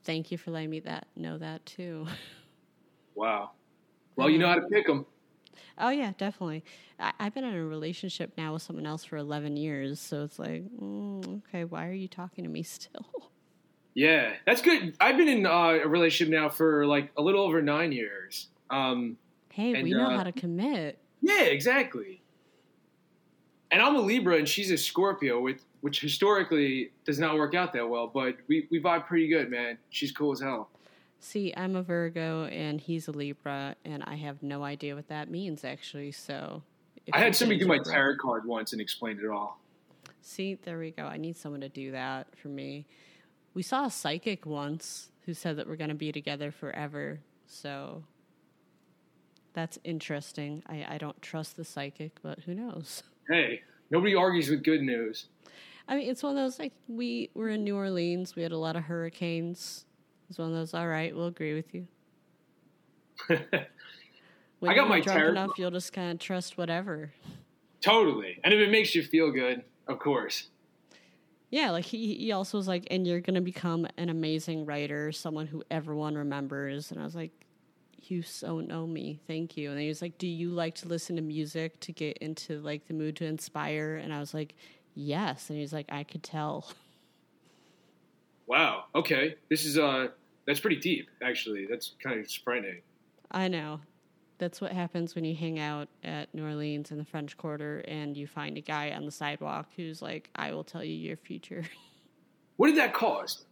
A: "Thank you for letting me that know that too."
B: Wow. Well, you know how to pick them.
A: oh yeah, definitely. I, I've been in a relationship now with someone else for eleven years, so it's like, mm, okay, why are you talking to me still?
B: Yeah, that's good. I've been in uh, a relationship now for like a little over nine years. Um,
A: Hey,
B: And,
A: we know
B: uh,
A: how to commit.
B: yeah, exactly. And I'm a Libra, and she's a Scorpio, with which historically does not work out that well. But we we vibe pretty good, man. She's cool as hell.
A: See, I'm a Virgo and he's a Libra, and I have no idea what that means actually. So,
B: I had somebody do my tarot card once and explained it all.
A: See, there we go. I need someone to do that for me. We saw a psychic once who said that we're going to be together forever. So that's interesting. I, I don't trust the psychic, but who knows?
B: Hey, nobody argues with good news.
A: I mean, it's one of those like we were in New Orleans. We had a lot of hurricanes. It's one of those. All right, we'll agree with you. When
B: I got
A: you're
B: my
A: drunk enough, you'll just kind of trust whatever.
B: totally. And if it makes you feel good, of course.
A: Yeah, like he he also was like, and you're gonna become an amazing writer, someone who everyone remembers. And I was like, you so know me, thank you. And he was like, do you like to listen to music to get into like the mood to inspire? And I was like, yes. And he was like, I could tell.
B: Wow. Okay. This is uh that's pretty deep, actually. That's kind of frightening.
A: I know. That's what happens when you hang out at New Orleans in the French Quarter and you find a guy on the sidewalk who's like, I will tell you your future.
B: What did that cost?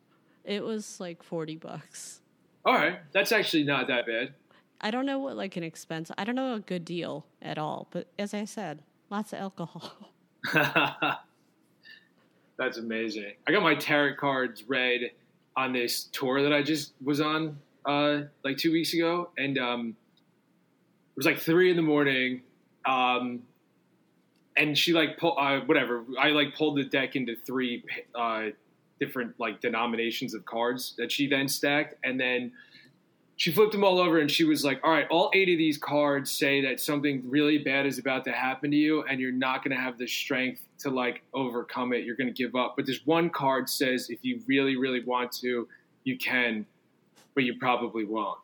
A: it was like 40 bucks.
B: All right. That's actually not that bad.
A: I don't know what like an expense. I don't know a good deal at all. But as I said, lots of alcohol.
B: That's amazing. I got my tarot cards read on this tour that I just was on uh, like two weeks ago, and um, it was like three in the morning. Um, and she like pull uh, whatever. I like pulled the deck into three uh, different like denominations of cards that she then stacked, and then she flipped them all over and she was like, "All right, all eight of these cards say that something really bad is about to happen to you, and you're not going to have the strength to like overcome it. You're going to give up. But this one card says if you really, really want to, you can, but you probably won't."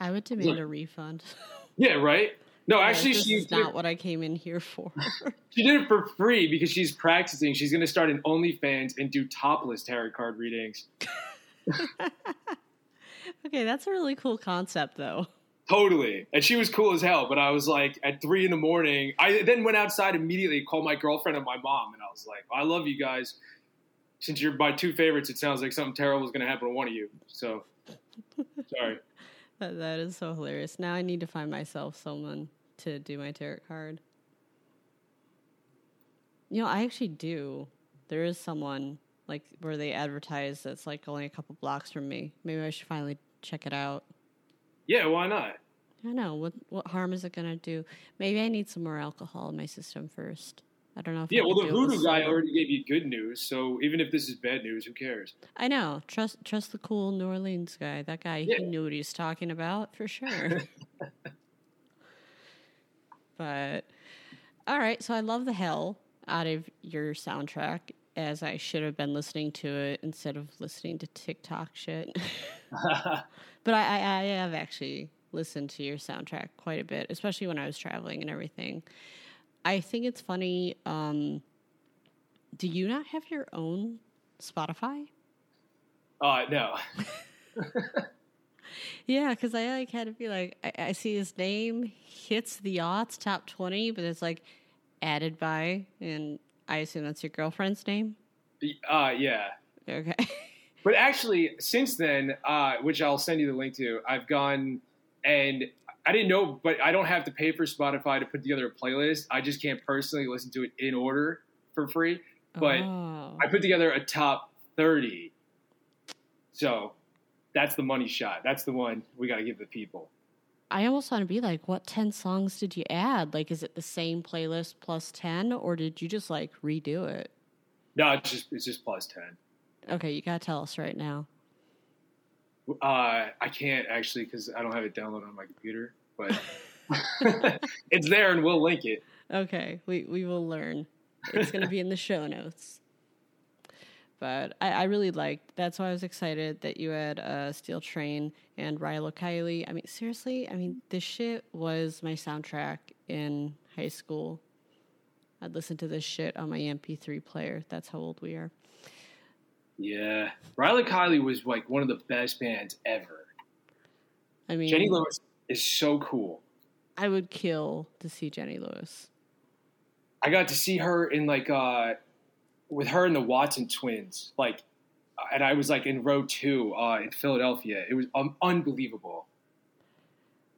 A: I would demand a refund.
B: Yeah, right. No,
A: Yeah,
B: actually,
A: this
B: she
A: is not what I came in here for.
B: she did it for free because she's practicing. She's going to start an OnlyFans and do topless tarot card readings.
A: okay, that's a really cool concept, though.
B: Totally. And she was cool as hell. But I was like, at three in the morning, I then went outside immediately, called my girlfriend and my mom, and I was like, I love you guys. Since you're my two favorites, it sounds like something terrible is going to happen to one of you. So, sorry.
A: That, that is so hilarious. Now I need to find myself someone to do my tarot card. You know, I actually do. There is someone like where they advertise that's like only a couple blocks from me. Maybe I should finally check it out.
B: Yeah, why not?
A: I know what what harm is it gonna do? Maybe I need some more alcohol in my system first. I don't know. If
B: Yeah, well, the voodoo guy already gave you good news. So even if this is bad news, who cares?
A: I know. Trust trust the cool New Orleans guy. That guy,
B: Yeah.
A: he knew what he was talking about for sure. but all right, so I love the hell out of your soundtrack as I should have been listening to it instead of listening to TikTok shit. but I, I, I have actually listened to your soundtrack quite a bit, especially when I was traveling and everything. I think it's funny. Um, do you not have your own Spotify?
B: uh, no.
A: Yeah, because I like had to be like, I, I see his name hits the odds top twenty, but it's like added by, and I assume that's your girlfriend's name.
B: Uh, yeah.
A: Okay.
B: But actually, since then, uh, which I'll send you the link to, I've gone and I didn't know, but I don't have to pay for Spotify to put together a playlist. I just can't personally listen to it in order for free. But
A: oh.
B: I put together a top 30. So that's the money shot. That's the one we got to give the people.
A: I almost want to be like, what ten songs did you add? Like, is it the same playlist plus ten, or did you just like redo it?
B: No, it's just it's just plus 10.
A: Okay, you gotta tell us right now.
B: Uh, I can't actually because I don't have it downloaded on my computer, but it's there and we'll link it.
A: Okay, we we will learn. It's going to be in the show notes. But I, I really liked. That's why I was excited that you had uh, Steel Train and Rilo Kiley. I mean, seriously. I mean, this shit was my soundtrack in high school. I'd listen to this shit on my MP3 player. That's how old we are.
B: Yeah, Rilo Kiley was like one of the best bands ever.
A: I mean,
B: Jenny Lewis is so cool.
A: I would kill to see Jenny Lewis.
B: I got to see her in like uh with her and the Watson twins, like, and I was like in row two uh, in Philadelphia. It was um, unbelievable.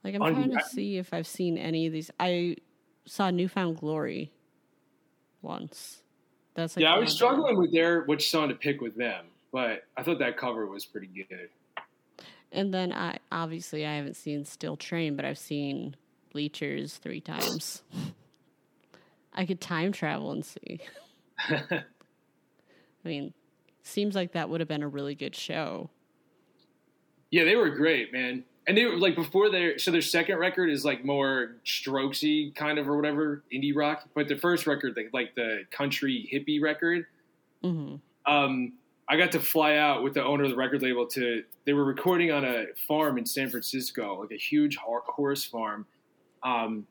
A: Like I'm trying to see if I've seen any of these. I saw New Found Glory once. That's like
B: yeah, I was struggling with their which song to pick with them, but I thought that cover was pretty good.
A: And then I obviously I haven't seen Steel Train, but I've seen Bleachers three times. I could time travel and see. I mean, seems like that would have been a really good show.
B: Yeah, they were great, man. And they were like before their so their second record is like more strokesy kind of or whatever indie rock, but the first record, like, like the country hippie record,
A: hmm
B: um, I got to fly out with the owner of the record label to. They were recording on a farm in San Francisco, like a huge horse farm, um,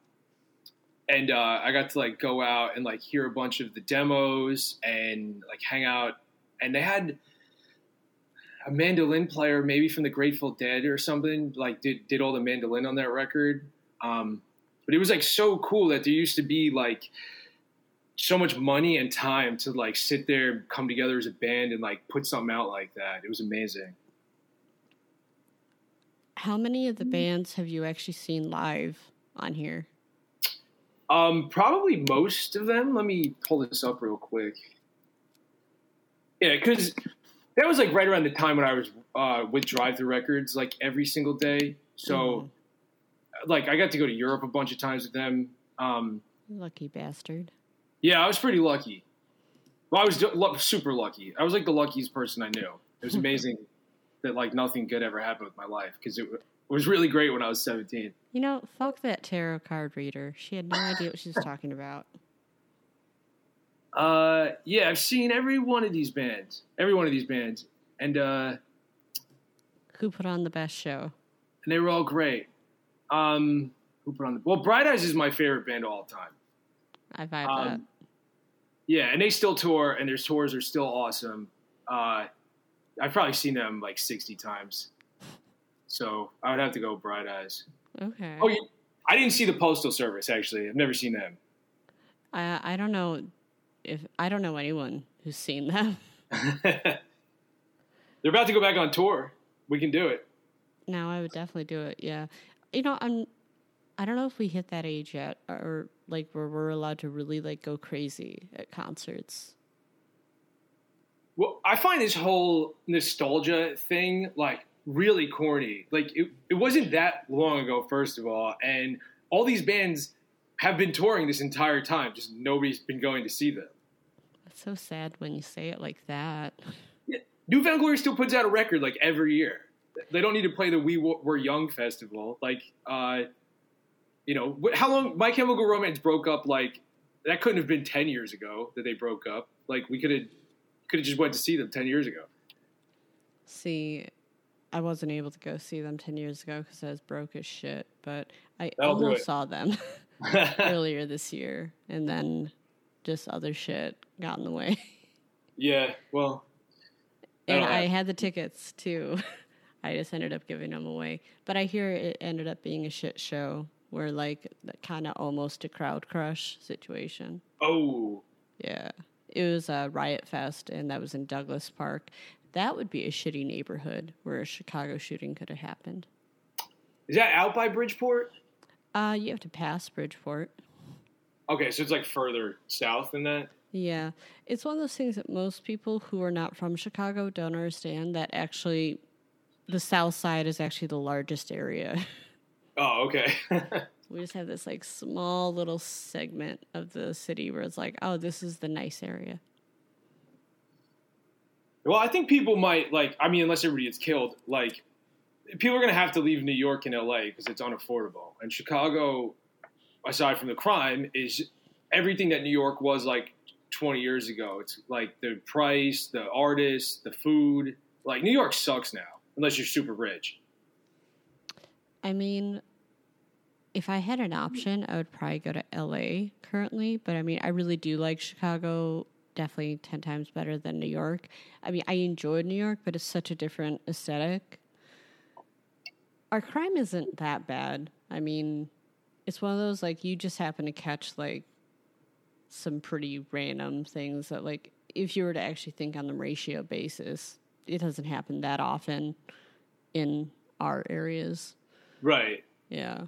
B: and uh, I got to like go out and like hear a bunch of the demos and like hang out. And they had a mandolin player, maybe from the Grateful Dead or something, like did did all the mandolin on that record. Um, but it was like so cool that there used to be like so much money and time to like sit there, come together as a band, and like put something out like that. It was amazing.
A: How many of the bands have you actually seen live on here?
B: Um, probably most of them. Let me pull this up real quick. Yeah, because that was like right around the time when I was uh, with Drive Through Records, like every single day. So,
A: Mhm.
B: like, I got to go to Europe a bunch of times with them. Um,
A: Lucky bastard.
B: yeah, I was pretty lucky. Well, I was lu- super lucky. I was like the luckiest person I knew. It was amazing that like nothing good ever happened with my life because it, w- it was really great when I was seventeen.
A: You know, fuck that tarot card reader. She had no idea what she was talking about.
B: Uh, yeah, I've seen every one of these bands, every one of these bands, and uh,
A: Who put on the best show?
B: and they were all great. Um, who put on the well? Bright Eyes is my favorite band of all time.
A: I vibe
B: Um, yeah, and they still tour, and their tours are still awesome. Uh, I've probably seen them like sixty times, so I would have to go Bright Eyes.
A: Okay.
B: Oh, you, I didn't see the Postal Service actually. I've never seen them.
A: I I don't know if I don't know anyone who's seen them.
B: They're about to go back on tour. We can do it.
A: No, I would definitely do it. Yeah. You know, I'm I don't know if we hit that age yet or like where we're allowed to really like go crazy at concerts.
B: Well, I find this whole nostalgia thing like really corny. Like it, it wasn't that long ago, first of all, and all these bands have been touring this entire time. Just nobody's been going to see them.
A: It's so sad when you say it like that.
B: New Found Glory still puts out a record like every year. They don't need to play the We Were Young festival. Like, uh, you know, how long My Chemical Romance broke up? Like that couldn't have been ten years ago that they broke up. Like we could have could have just went to see them ten years ago.
A: See, I wasn't able to go see them 10 years ago because I was broke as shit, but I
B: That'll
A: almost saw them earlier this year, and then just other shit got in the way.
B: yeah, well,
A: and
B: That'll
A: I had the tickets too. I just ended up giving them away. But I hear it ended up being a shit show where, like, kind of almost a crowd crush situation.
B: oh,
A: Yeah. It was a Riot Fest, and that was in Douglas Park. That would be a shitty neighborhood where a Chicago shooting could have happened.
B: is that out by Bridgeport?
A: Uh, you have to pass Bridgeport.
B: Okay, so it's like further south than that.
A: Yeah. It's one of those things that most people who are not from Chicago don't understand that actually the South Side is actually the largest area.
B: Oh, okay.
A: we just have this like small little segment of the city where it's like, oh, this is the nice area.
B: well, I think people might like. I mean, unless everybody gets killed, like people are going to have to leave New York and LA because it's unaffordable. And Chicago, aside from the crime, is everything that New York was like 20 years ago. It's like the price, the artists, the food. Like New York sucks now, unless you're super rich.
A: I mean, if I had an option, I would probably go to LA currently, but I mean, I really do like Chicago definitely 10 times better than New York. I mean, I enjoyed New York, but it's such a different aesthetic. Our crime isn't that bad. I mean, it's one of those like you just happen to catch like some pretty random things that like if you were to actually think on the ratio basis, it doesn't happen that often in our areas.
B: Right.
A: Yeah.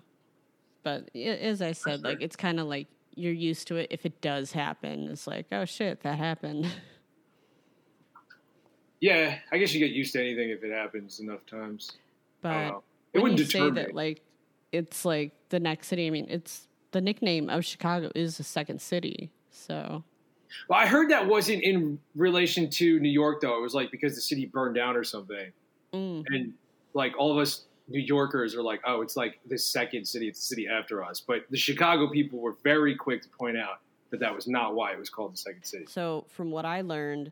A: But as I said, like it's kind of like you're used to it. If it does happen, it's like, oh shit, that happened.
B: Yeah, I guess you get used to anything if it happens enough times.
A: But.
B: It wouldn't
A: you say
B: me.
A: that, like it's like the next city. I mean, it's the nickname of Chicago is the second city. So
B: Well, I heard that wasn't in relation to New York, though. It was like because the city burned down or something.
A: mm,
B: And like all of us New Yorkers are like, oh, it's like the second city, it's the city after us. But the Chicago people were very quick to point out that that was not why it was called the second city.
A: so from what I learned,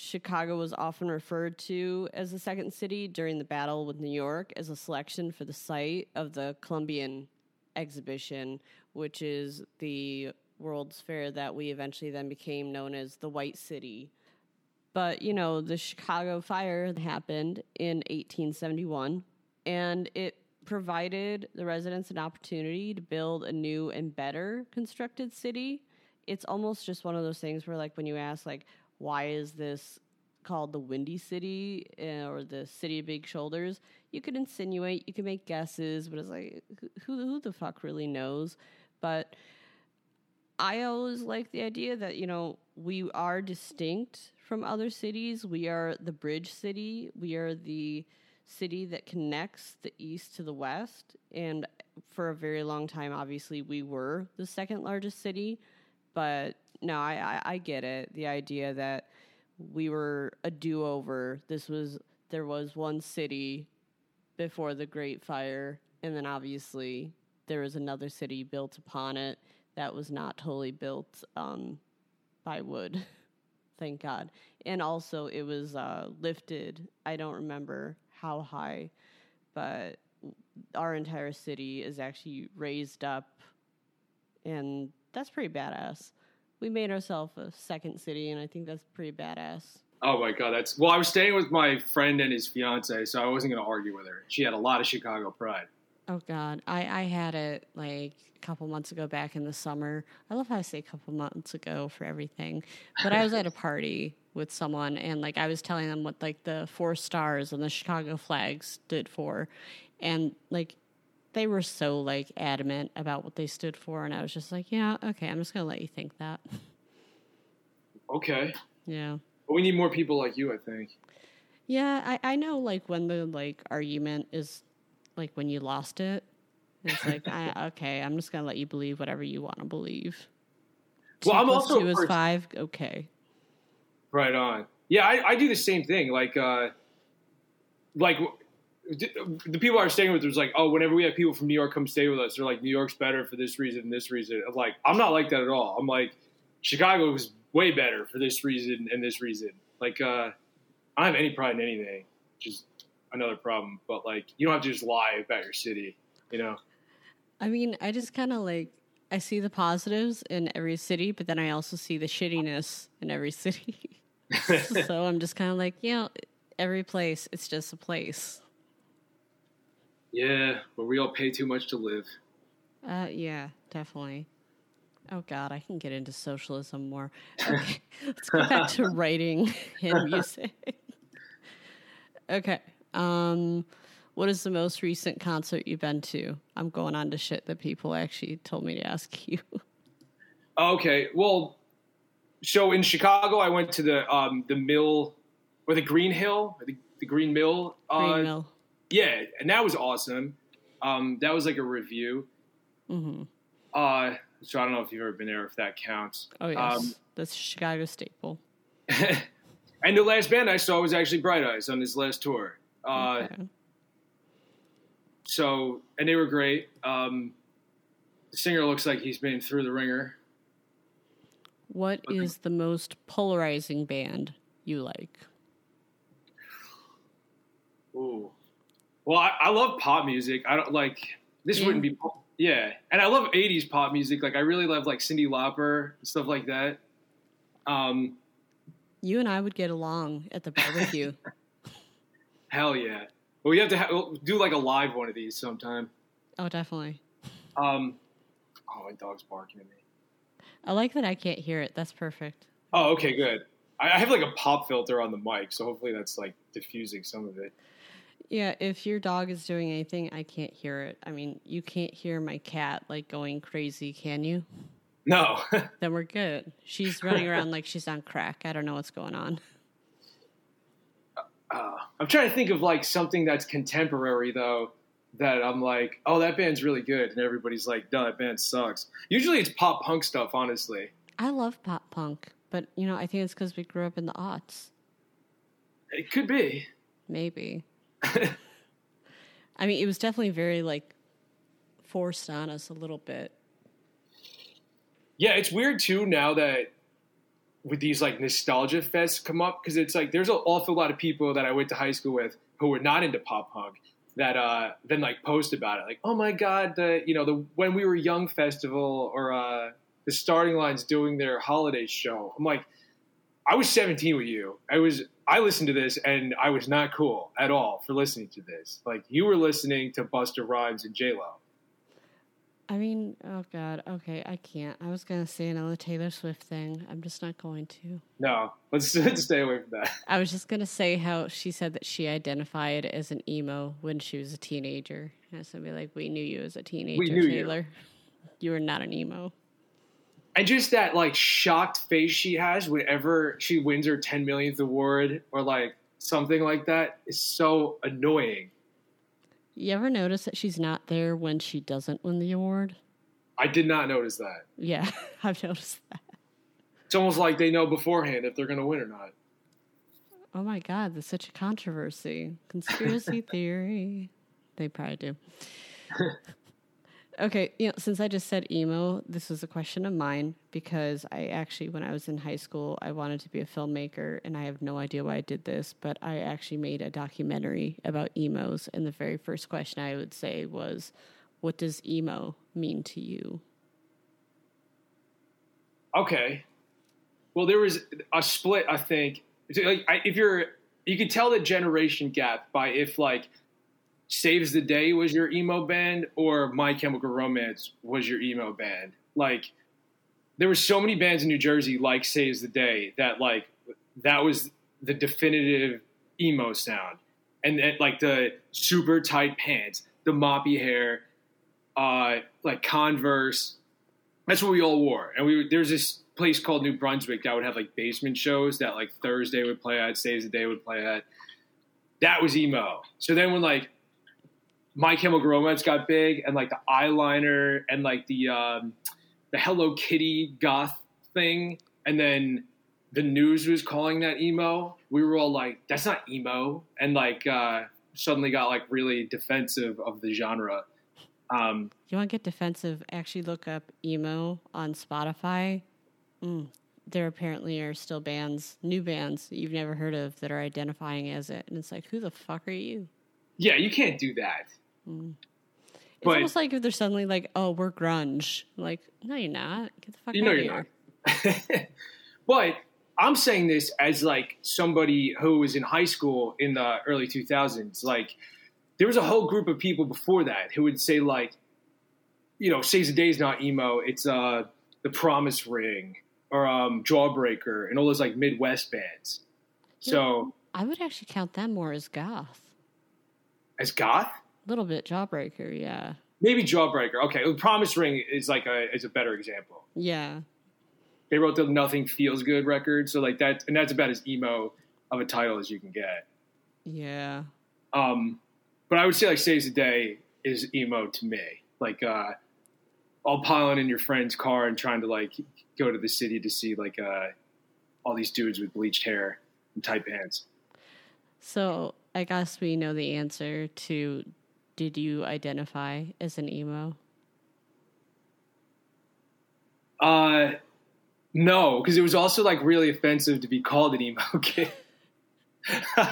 A: Chicago was often referred to as the second city during the battle with New York as a selection for the site of the Columbian exhibition, which is the World's Fair that we eventually then became known as the White City. But, you know, the Chicago fire happened in 1871, and it provided the residents an opportunity to build a new and better constructed city. It's almost just one of those things where, like, when you ask, like, why is this called the Windy City uh, or the City of Big Shoulders? You could insinuate, you could make guesses, but it's like, who, who the fuck really knows? But I always like the idea that, you know, we are distinct from other cities. We are the bridge city. We are the city that connects the east to the west. And for a very long time, obviously, we were the second largest city. But no, I, I, I get it. The idea that we were a do over. This was, there was one city before the Great Fire. And then obviously, there was another city built upon it that was not totally built um, by wood. Thank God. And also, it was uh, lifted. I don't remember how high, but our entire city is actually raised up, and that's pretty badass. We made ourselves a second city, and I think that's pretty badass.
B: Oh my god, that's well. I was staying with my friend and his fiance, so I wasn't going to argue with her. She had a lot of Chicago pride.
A: Oh God, I I had it like a couple months ago back in the summer. I love how I say a couple months ago for everything, but I was at a party with someone and like I was telling them what like the four stars and the Chicago flag stood for, and like they were so like adamant about what they stood for, and I was just like, yeah, okay, I'm just gonna let you think that.
B: Okay,
A: Yeah.
B: but we need more people like you. I think.
A: Yeah, I, I know like when the like argument is like when you lost it. It's like I, okay, I'm just gonna let you believe whatever you want to believe.
B: Well,
A: Two
B: I'm also
A: two is five. Okay,
B: Right on. Yeah, I, I do the same thing. Like, uh, like the people I was staying with was like, oh, whenever we have people from New York come stay with us, they're like, New York's better for this reason and this reason. I'm like, I'm not like that at all. I'm like, Chicago is way better for this reason and this reason. Like, uh, I don't have any pride in anything, which is another problem. But like, you don't have to just lie about your city, you know?
A: I mean, I just kind of like I see the positives in every city, but then I also see the shittiness in every city. so I'm just kind of like, you know, every place it's just a place.
B: Yeah, but we all pay too much to live.
A: Uh, yeah, definitely. Oh God, I can get into socialism more. Okay, let's go back to writing and music. okay, um, what is the most recent concert you've been to? I'm going on to shit that people actually told me to ask you.
B: Okay, well, so in Chicago, I went to the um, the mill or the Green Hill, the, the Green Mill. Uh,
A: Green Mill.
B: Yeah, and that was awesome. Um, that was like a review.
A: hmm
B: Uh, so I don't know if you've ever been there, if that counts.
A: Oh yes,
B: Um,
A: that's Chicago staple.
B: and the last band I saw was actually Bright Eyes on his last tour. Uh,
A: Okay.
B: So, and they were great. Um, the singer looks like he's been through the ringer.
A: What is the most polarizing band you like?
B: Ooh. Well, I, I love pop music. I don't like this.
A: Yeah.
B: Wouldn't be pop- yeah, and I love '80s pop music. Like I really love like Cyndi Lauper and stuff like that. Um,
A: You and I would get along at the barbecue.
B: hell yeah. Well, we have to ha- we'll do like a live one of these sometime.
A: oh, definitely.
B: Um, oh, my dog's barking at me.
A: I like that I can't hear it. That's perfect.
B: Oh, okay, good. I, I have like a pop filter on the mic, so hopefully that's like diffusing some of it.
A: Yeah, if your dog is doing anything, I can't hear it. I mean, you can't hear my cat like going crazy, can you?
B: No,
A: Then we're good. She's running around like she's on crack. I don't know what's going on.
B: uh, I'm trying to think of like something that's contemporary though. That I'm like, oh, that band's really good, and everybody's like, no, that band sucks. Usually it's pop punk stuff, honestly.
A: I love pop punk, but you know, I think it's because we grew up in the aughts.
B: It could be.
A: Maybe. I mean, it was definitely very like forced on us a little bit.
B: Yeah, it's weird too now that with these like nostalgia fests come up because it's like there's an awful lot of people that I went to high school with who were not into pop punk that uh then like post about it. Like oh my god the you know the when we were young festival or uh the starting lines doing their holiday show. I'm like I was 17 with you. I was I listened to this and I was not cool at all for listening to this like you were listening to Busta Rhymes and J Lo
A: I mean, oh god, okay, I can't. I was gonna say another Taylor Swift thing. I'm just not going to.
B: no let's, let's stay away from that
A: I was just gonna say how she said that she identified as an emo when she was a teenager. And be like, we knew you as a teenager,
B: knew you.
A: Taylor. You. were not an emo.
B: And just that like shocked face she has whenever she wins her 10 millionth award or like something like that is so annoying.
A: You ever notice that she's not there when she doesn't win the award?
B: I did not notice that.
A: Yeah, I've noticed that.
B: It's almost like they know beforehand if they're going to win or not.
A: Oh my god, there's such a controversy. Conspiracy theory. They probably do. okay, you know, since I just said emo, this was a question of mine because I actually, when I was in high school, I wanted to be a filmmaker, and I have no idea why I did this, but I actually made a documentary about emos, and the very first question I would say was, "What does emo mean to you?"
B: Okay. Well, there was a split, I think. Like, if you're, you could tell the generation gap by if like Saves the Day was your emo band or My Chemical Romance was your emo band. Like there were so many bands in New Jersey like Saves the Day that like that was the definitive emo sound. And, and like the super tight pants, the moppy hair, uh, like Converse. That's what we all wore. And we there's this place called New Brunswick that would have like basement shows that like Thursday would play at, Saves the Day would play at. That was emo. So then when like my Chemical Romance got big, and like the eyeliner and like the um, the Hello Kitty goth thing, and then the news was calling that emo. We were all like, "That's not emo," and like uh, suddenly got like really defensive of the genre. Um,
A: you want to get defensive? Actually, look up emo on Spotify. Mm, there apparently are still bands, new bands that you've never heard of that are identifying as it, and it's like, who the fuck are you?
B: Yeah, you can't do that.
A: Mm. It's but, almost like if they're suddenly like, "Oh, we're grunge." Like, no, you're not. Get the fuck you out know of
B: you're here. Not. but I'm saying this as like somebody who was in high school in the early 2000s. Like, there was a whole group of people before that who would say like, you know, Saves the Day's not emo. It's uh, the Promise Ring or um, Jawbreaker and all those like Midwest bands. Yeah, so
A: I would actually count them more as goth.
B: As goth?
A: Little bit Jawbreaker, yeah.
B: Maybe Jawbreaker. Okay, Promise Ring is like a is a better example.
A: Yeah.
B: They wrote the Nothing Feels Good record, so like that, and that's about as emo of a title as you can get.
A: Yeah.
B: Um, but I would say like Saves the Day is emo to me. Like, uh, all piling in your friend's car and trying to like go to the city to see like uh, all these dudes with bleached hair and tight pants.
A: So I guess we know the answer to did you identify as an emo?
B: Uh, no, because it was also like really offensive to be called an emo kid.
A: you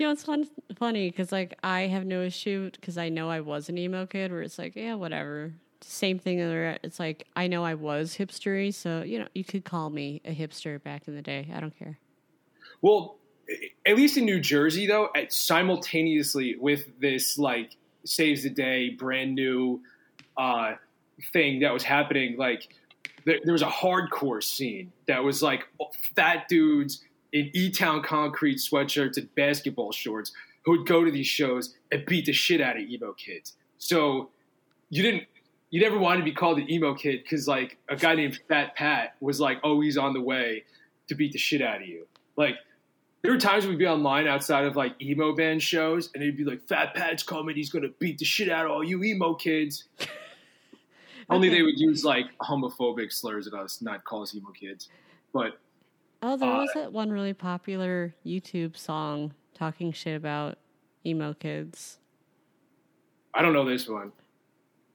A: know, it's fun, funny because like I have no issue because I know I was an emo kid. Where it's like, yeah, whatever. Same thing. It's like I know I was hipstery, so you know you could call me a hipster back in the day. I don't care.
B: Well, at least in New Jersey, though, at simultaneously with this like saves the day, brand new uh, thing that was happening, like there, there was a hardcore scene that was like fat dudes in E Town concrete sweatshirts and basketball shorts who would go to these shows and beat the shit out of emo kids. So you didn't you never wanted to be called an emo kid because like a guy named Fat Pat was like always on the way to beat the shit out of you. Like there were times we'd be online outside of like emo band shows, and they'd be like, "Fat Pat's coming. He's gonna beat the shit out of all you emo kids." Only they would use like homophobic slurs at us, not call us emo kids. But
A: oh, there uh, was that one really popular YouTube song talking shit about emo kids.
B: I don't know this one.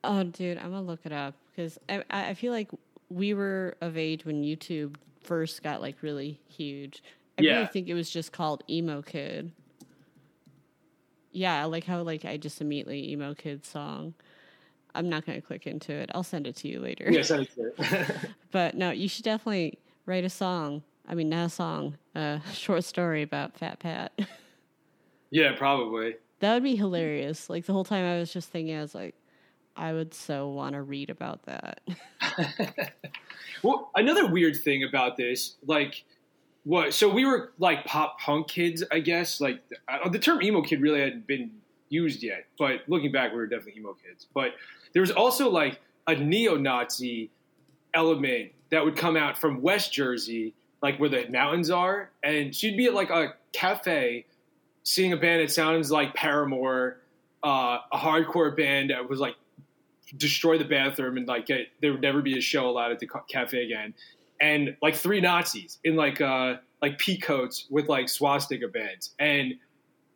A: Oh, dude, I'm gonna look it up because I I feel like we were of age when YouTube first got like really huge. I yeah. really think it was just called Emo Kid. Yeah, I like how like I just immediately emo kid song. I'm not gonna click into it. I'll send it to you later.
B: Yeah, send it to
A: but no, you should definitely write a song. I mean, not a song, a short story about Fat Pat.
B: yeah, probably.
A: That would be hilarious. Like the whole time I was just thinking, I was like, I would so want to read about that.
B: well, another weird thing about this, like So we were like pop punk kids, I guess. Like uh, the term emo kid really hadn't been used yet, but looking back, we were definitely emo kids. But there was also like a neo-Nazi element that would come out from West Jersey, like where the mountains are, and she'd be at like a cafe seeing a band that sounds like Paramore, uh, a hardcore band that was like destroy the bathroom and like get there would never be a show allowed at the cafe again, and like three Nazis in like uh like pea coats with like swastika bands, and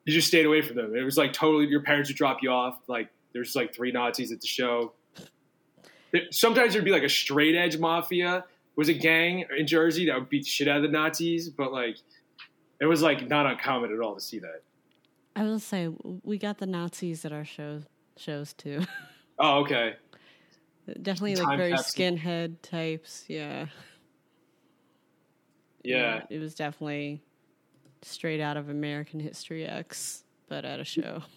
B: you just stayed away from them. It was like totally your parents would drop you off. Like there's like three Nazis at the show. Sometimes there'd be like a straight edge mafia was a gang in Jersey that would beat the shit out of the Nazis, but like it was like not uncommon at all to see that.
A: I will say we got the Nazis at our shows shows too.
B: Oh, okay.
A: Definitely like very skinhead types, yeah.
B: Yeah.
A: It was definitely straight out of American History X, but at a show.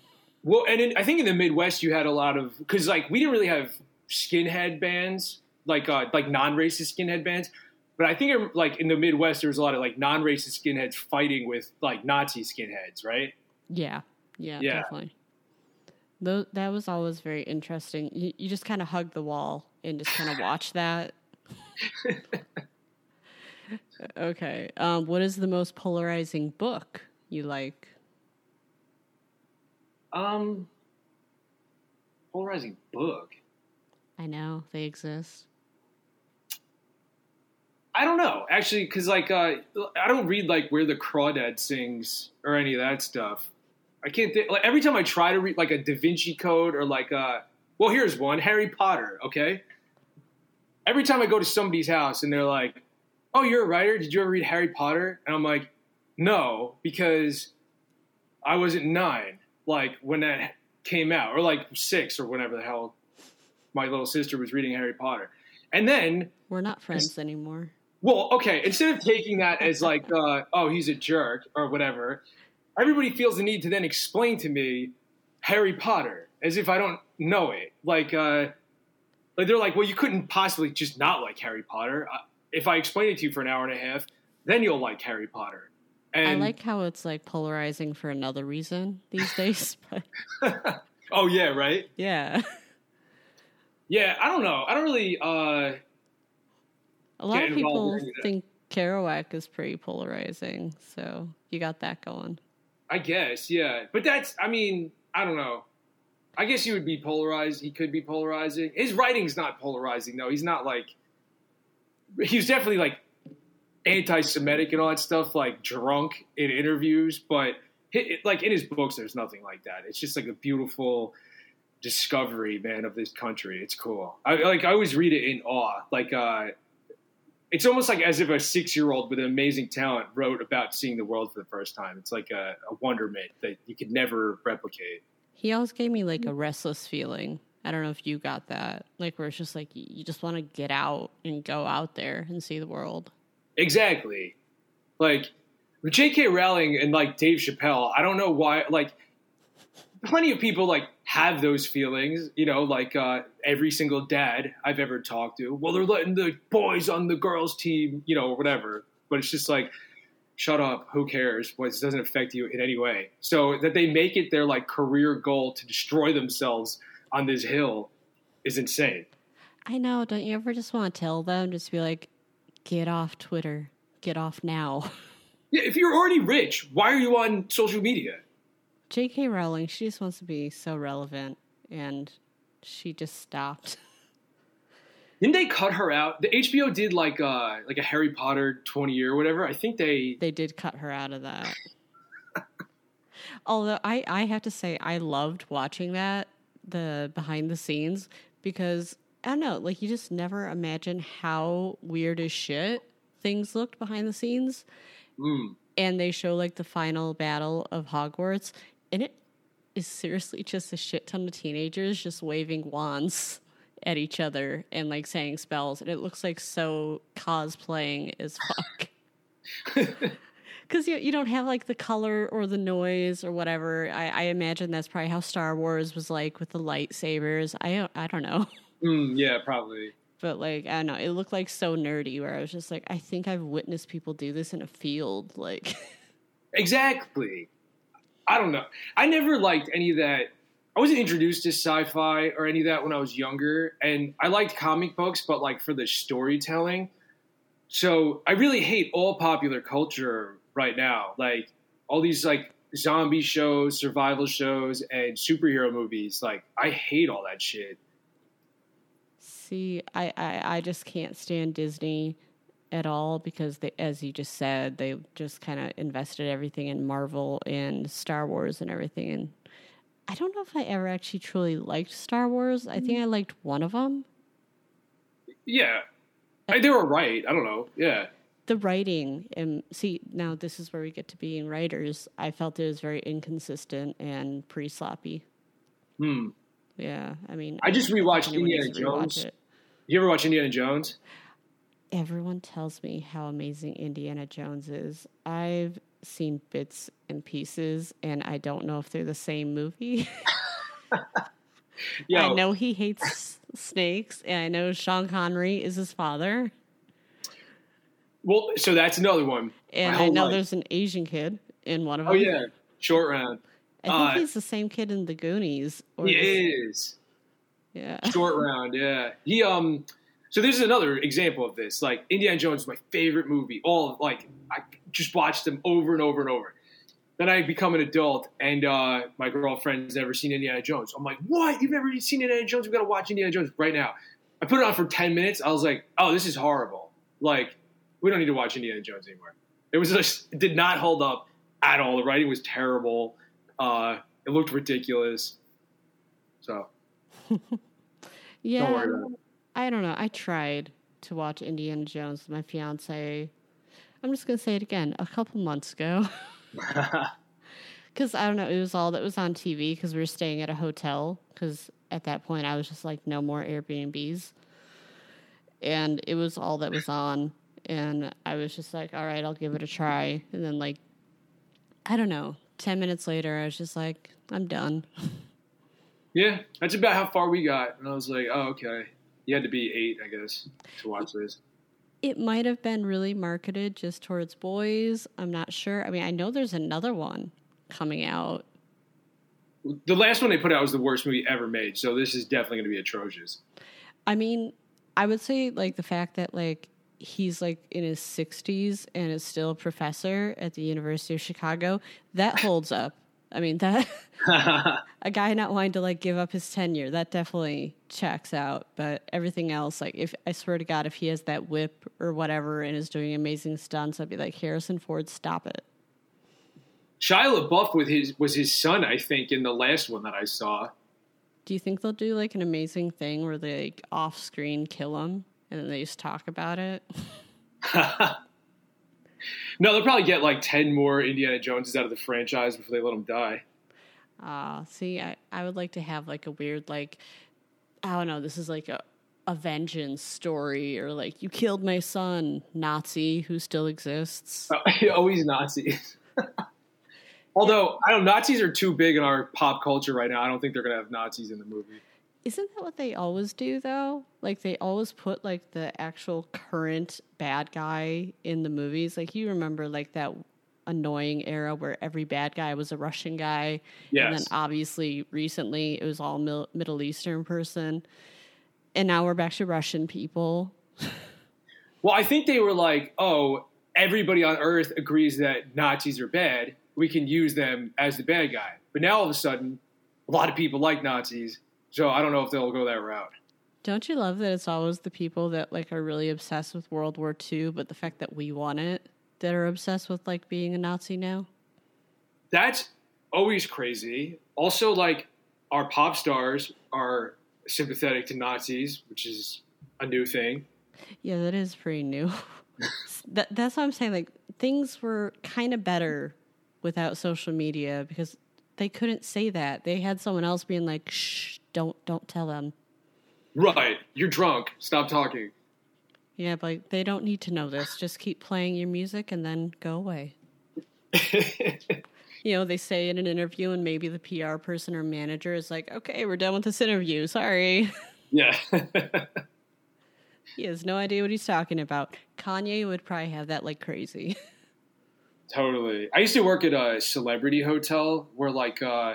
B: Well, and in, I think in the Midwest you had a lot of because like we didn't really have skinhead bands like uh, like non-racist skinhead bands, but I think like in the Midwest there was a lot of like non-racist skinheads fighting with like Nazi skinheads, right?
A: Yeah, yeah, yeah. definitely. Though that was always very interesting. You, you just kind of hug the wall and just kind of watch that. okay. Um, what is the most polarizing book you like?
B: Um, polarizing book.
A: I know they exist.
B: I don't know actually, because like uh, I don't read like where the crawdad sings or any of that stuff. I can't think. Like every time I try to read like a Da Vinci Code or like uh, well, here's one Harry Potter. Okay. Every time I go to somebody's house and they're like, "Oh, you're a writer? Did you ever read Harry Potter?" And I'm like, "No," because I wasn't nine, like when that came out, or like six, or whatever the hell. My little sister was reading Harry Potter, and then
A: we're not friends anymore.
B: Well, okay. Instead of taking that as like, uh, oh, he's a jerk or whatever, everybody feels the need to then explain to me Harry Potter as if I don't know it. Like, uh, like they're like, well, you couldn't possibly just not like Harry Potter. If I explain it to you for an hour and a half, then you'll like Harry Potter.
A: And I like how it's like polarizing for another reason these days.
B: But oh yeah, right.
A: Yeah.
B: Yeah, I don't know. I don't really. Uh,
A: a lot of people think Kerouac is pretty polarizing, so you got that going.
B: I guess, yeah. But that's, I mean, I don't know. I guess he would be polarized. He could be polarizing. His writing's not polarizing, though. He's not like, he's definitely like anti-Semitic and all that stuff, like drunk in interviews. But like in his books, there's nothing like that. It's just like a beautiful discovery, man, of this country. It's cool. I like I always read it in awe. Like uh, it's almost like as if a six year old with an amazing talent wrote about seeing the world for the first time. It's like a, a wonderment that you could never replicate.
A: He always gave me like a restless feeling. I don't know if you got that. Like where it's just like you just want to get out and go out there and see the world.
B: Exactly. Like with J.K. Rowling and like Dave Chappelle, I don't know why like plenty of people like have those feelings, you know, like uh, every single dad I've ever talked to. Well, they're letting the boys on the girls' team, you know, or whatever. But it's just like, shut up. Who cares? Well, doesn't affect you in any way. So that they make it their like career goal to destroy themselves on this hill is insane.
A: I know. Don't you ever just want to tell them? Just be like, get off Twitter. Get off now.
B: Yeah, if you're already rich, why are you on social media?
A: J.K. Rowling, she just wants to be so relevant, and she just stopped.
B: Didn't they cut her out? The HBO did like uh like a Harry Potter twenty year or whatever. I think they
A: they did cut her out of that. Although I I have to say I loved watching that the behind the scenes because I don't know like you just never imagine how weird as shit things looked behind the scenes.
B: Mm.
A: And they show like the final battle of Hogwarts, and it is seriously just a shit ton of teenagers just waving wands at each other and like saying spells, and it looks like so cosplaying as fuck. Because you you don't have like the color or the noise or whatever. I, I, imagine that's probably how Star Wars was like with the lightsabers. I I don't know.
B: Mm, yeah, probably.
A: But like I don't know, it looked like so nerdy. Where I was just like, I think I've witnessed people do this in a field. Like
B: exactly. I don't know. I never liked any of that I wasn't introduced to sci-fi or any of that when I was younger, and I liked comic books, but like for the storytelling. So I really hate all popular culture right now, like all these like zombie shows, survival shows, and superhero movies. Like I hate all that shit.
A: See, I, I, I just can't stand Disney at all because they, as you just said, they just kind of invested everything in Marvel and Star Wars and everything. And I don't know if I ever actually truly liked Star Wars. I think I mm. liked one of them.
B: Yeah, I, they were right. I don't know. Yeah,
A: the writing and see now this is where we get to being writers. I felt it was very inconsistent and pretty sloppy.
B: Hmm.
A: Yeah, I mean,
B: I just rewatched Indiana Jones. You ever watch Indiana Jones?
A: Everyone tells me how amazing Indiana Jones is. I've seen bits and pieces, and I don't know if they're the same movie. yeah, I know he hates snakes, and I know Sean Connery is his father.
B: Well, so that's another one.
A: And I know life. there's an Asian kid in one of them.
B: Oh yeah, short round.
A: I think uh, he's the same kid in the Goonies.
B: he is.
A: Yeah.
B: Short round. Yeah. He um. So this is another example of this. Like Indiana Jones is my favorite movie. All like I just watched them over and over and over. Then I become an adult, and uh, my girlfriend's never seen Indiana Jones. I'm like, "What? You've never seen Indiana Jones? We've got to watch Indiana Jones right now." I put it on for ten minutes. I was like, "Oh, this is horrible. Like, we don't need to watch Indiana Jones anymore." It was just it did not hold up at all. The writing was terrible. Uh, it looked ridiculous. So,
A: yeah, don't I don't know. I tried to watch Indiana Jones with my fiance. I'm just gonna say it again. A couple months ago, because I don't know. It was all that was on TV because we were staying at a hotel. Because at that point, I was just like, no more Airbnbs, and it was all that was on. And I was just like, all right, I'll give it a try. And then like, I don't know 10 minutes later, I was just like, I'm done.
B: Yeah, that's about how far we got. And I was like, oh, okay. You had to be eight, I guess, to watch this.
A: It might have been really marketed just towards boys. I'm not sure. I mean, I know there's another one coming out.
B: The last one they put out was the worst movie ever made, so this is definitely going to be atrocious.
A: I mean, I would say like the fact that like he's like in his 60s and is still a professor at the University of Chicago, that holds up. I mean, that a guy not wanting to like give up his tenure, that definitely checks out. But everything else, like if I swear to God, if he has that whip or whatever and is doing amazing stunts, I'd be like, Harrison Ford, stop it.
B: Shia LaBeouf with his was his son, I think, in the last one that I saw.
A: Do you think they'll do like an amazing thing where they like off screen kill him? And then they just talk about it.
B: no, they'll probably get like ten more Indiana Joneses out of the franchise before they let them die.
A: Uh, see, I, I would like to have like a weird like I don't know, this is like a a vengeance story or like you killed my son, Nazi who still exists.
B: Oh, always Nazis. Although I don't, Nazis are too big in our pop culture right now. I don't think they're gonna have Nazis in the movie.
A: Isn't that what they always do though? Like they always put like the actual current bad guy in the movies. Like you remember like that annoying era where every bad guy was a Russian guy.
B: Yes.
A: And then obviously recently it was all Mil- Middle Eastern person. And now we're back to Russian people.
B: well, I think they were like, oh, everybody on earth agrees that Nazis are bad. We can use them as the bad guy. But now all of a sudden, a lot of people like Nazis so I don't know if they'll go that route.
A: Don't you love that it's always the people that like are really obsessed with World War II, but the fact that we won it that are obsessed with like being a Nazi now?
B: That's always crazy. Also, like our pop stars are sympathetic to Nazis, which is a new thing.
A: Yeah, that is pretty new. that, that's what I'm saying. Like things were kind of better without social media because they couldn't say that. They had someone else being like, "Shh, don't don't tell them."
B: Right, you're drunk. Stop talking.
A: Yeah, but they don't need to know this. Just keep playing your music and then go away. you know, they say in an interview, and maybe the PR person or manager is like, "Okay, we're done with this interview. Sorry."
B: Yeah.
A: he has no idea what he's talking about. Kanye would probably have that like crazy.
B: Totally. I used to work at a celebrity hotel where like uh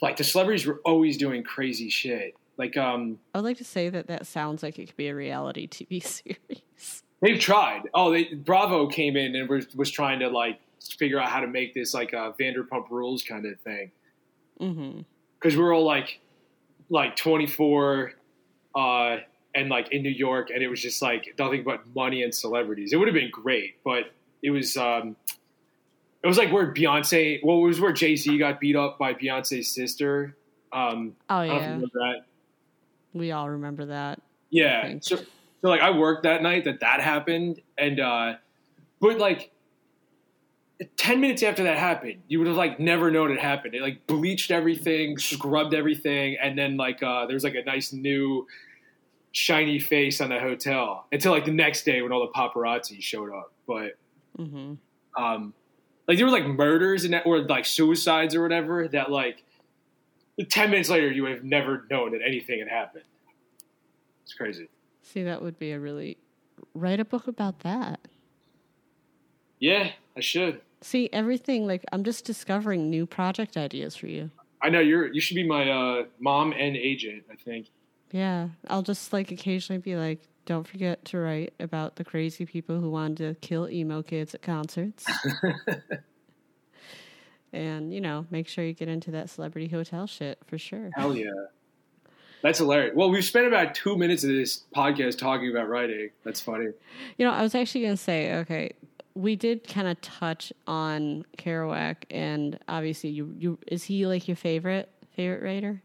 B: like the celebrities were always doing crazy shit. Like um,
A: I would like to say that that sounds like it could be a reality TV series.
B: they've tried. Oh, they Bravo came in and was was trying to like figure out how to make this like a Vanderpump Rules kind of thing
A: Mm-hmm.
B: because we're all like like 24 uh and like in New York and it was just like nothing but money and celebrities. It would have been great, but it was um it was like where Beyonce well it was where Jay-Z got beat up by Beyonce's sister. Um
A: Oh
B: I don't know if you
A: yeah, we all remember that.
B: Yeah. So, so like I worked that night that that happened, and uh, but like ten minutes after that happened, you would have like never known it happened. It like bleached everything, scrubbed everything, and then like uh, there was like a nice new shiny face on the hotel until like the next day when all the paparazzi showed up. But
A: hmm
B: um, like there were like murders and that, or like suicides or whatever that like ten minutes later you would have never known that anything had happened. It's crazy.
A: See, that would be a really write a book about that.
B: Yeah, I should.
A: See, everything like I'm just discovering new project ideas for you.
B: I know you're. You should be my uh, mom and agent. I think.
A: Yeah, I'll just like occasionally be like, don't forget to write about the crazy people who wanted to kill emo kids at concerts. and, you know, make sure you get into that celebrity hotel shit for sure.
B: Hell yeah, that's hilarious. Well, we've spent about two minutes of this podcast talking about writing. That's funny.
A: You know, I was actually going to say, okay, we did kind of touch on Kerouac, and obviously, you, you is he like your favorite favorite writer?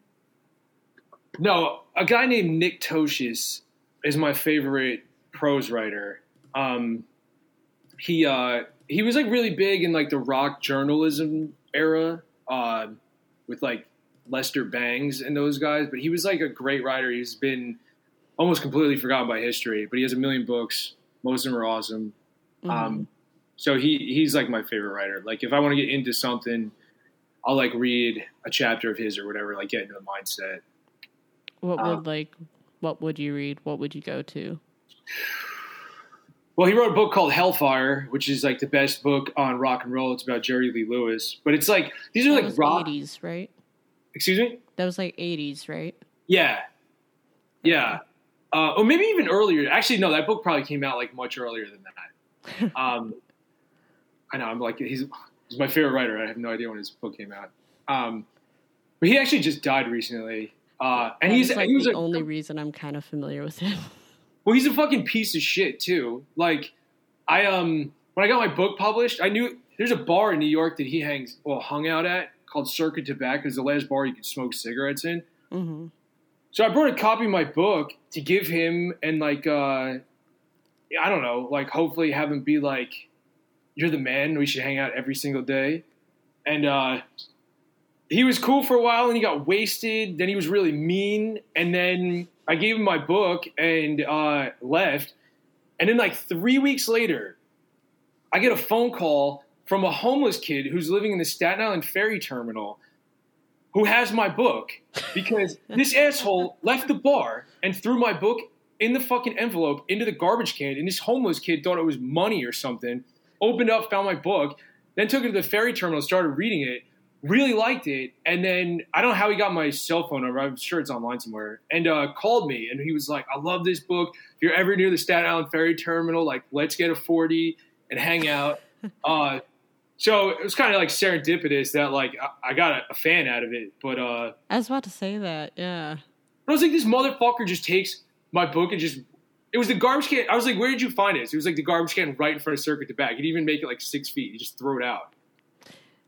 B: No, a guy named Nick Tosches is my favorite prose writer. Um, he uh, he was like really big in like the rock journalism era uh, with like Lester Bangs and those guys. But he was like a great writer. He's been almost completely forgotten by history. But he has a million books. Most of them are awesome. Um, so he he's like my favorite writer. Like if I want to get into something, I'll like read a chapter of his or whatever. Like get into the mindset.
A: what
B: uh,
A: would like, what would you read? What would you go to?
B: Well, he wrote a book called Hellfire, which is like the best book on rock and roll. It's about Jerry Lee Lewis, but it's like these are
A: That
B: like
A: was
B: rock.
A: 80s, right?
B: Excuse me.
A: That was like 80s, right?
B: Yeah, yeah, uh, or maybe even earlier. Actually, no, that book probably came out like much earlier than that. um, I know. I'm like he's he's my favorite writer. I have no idea when his book came out. Um, but he actually just died recently, uh, and he's
A: like
B: he was
A: the
B: a,
A: only reason I'm kind of familiar with him.
B: Well, he's a fucking piece of shit too. Like, I um, when I got my book published, I knew there's a bar in New York that he hangs, well, hung out at called Circa Tabac. It's the last bar you could smoke cigarettes in.
A: hmm
B: So I brought a copy of my book to give him, and like, uh, I don't know, like, hopefully have him be like, "You're the man. We should hang out every single day." And uh, he was cool for a while, and he got wasted. Then he was really mean, and then I gave him my book and uh, left. And then, like three weeks later, I get a phone call from a homeless kid who's living in the Staten Island ferry terminal who has my book because this asshole left the bar and threw my book in the fucking envelope into the garbage can. And this homeless kid thought it was money or something, opened up, found my book, then took it to the ferry terminal, started reading it, really liked it. And then I don't know how he got my cell phone number. I'm sure it's online somewhere. And uh, called me and he was like, I love this book. If you're ever near the Staten Island ferry terminal, like, let's get a 40 and hang out. Uh, so it was kind of like serendipitous that like I, I got a, a fan out of it, but uh,
A: I was about to say that. Yeah.
B: I was like, this motherfucker just takes my book and just. It was the garbage can. I was like, where did you find it? It was like the garbage can right in front of Circa Tabac. He'd even make it like six feet. He just throw it out.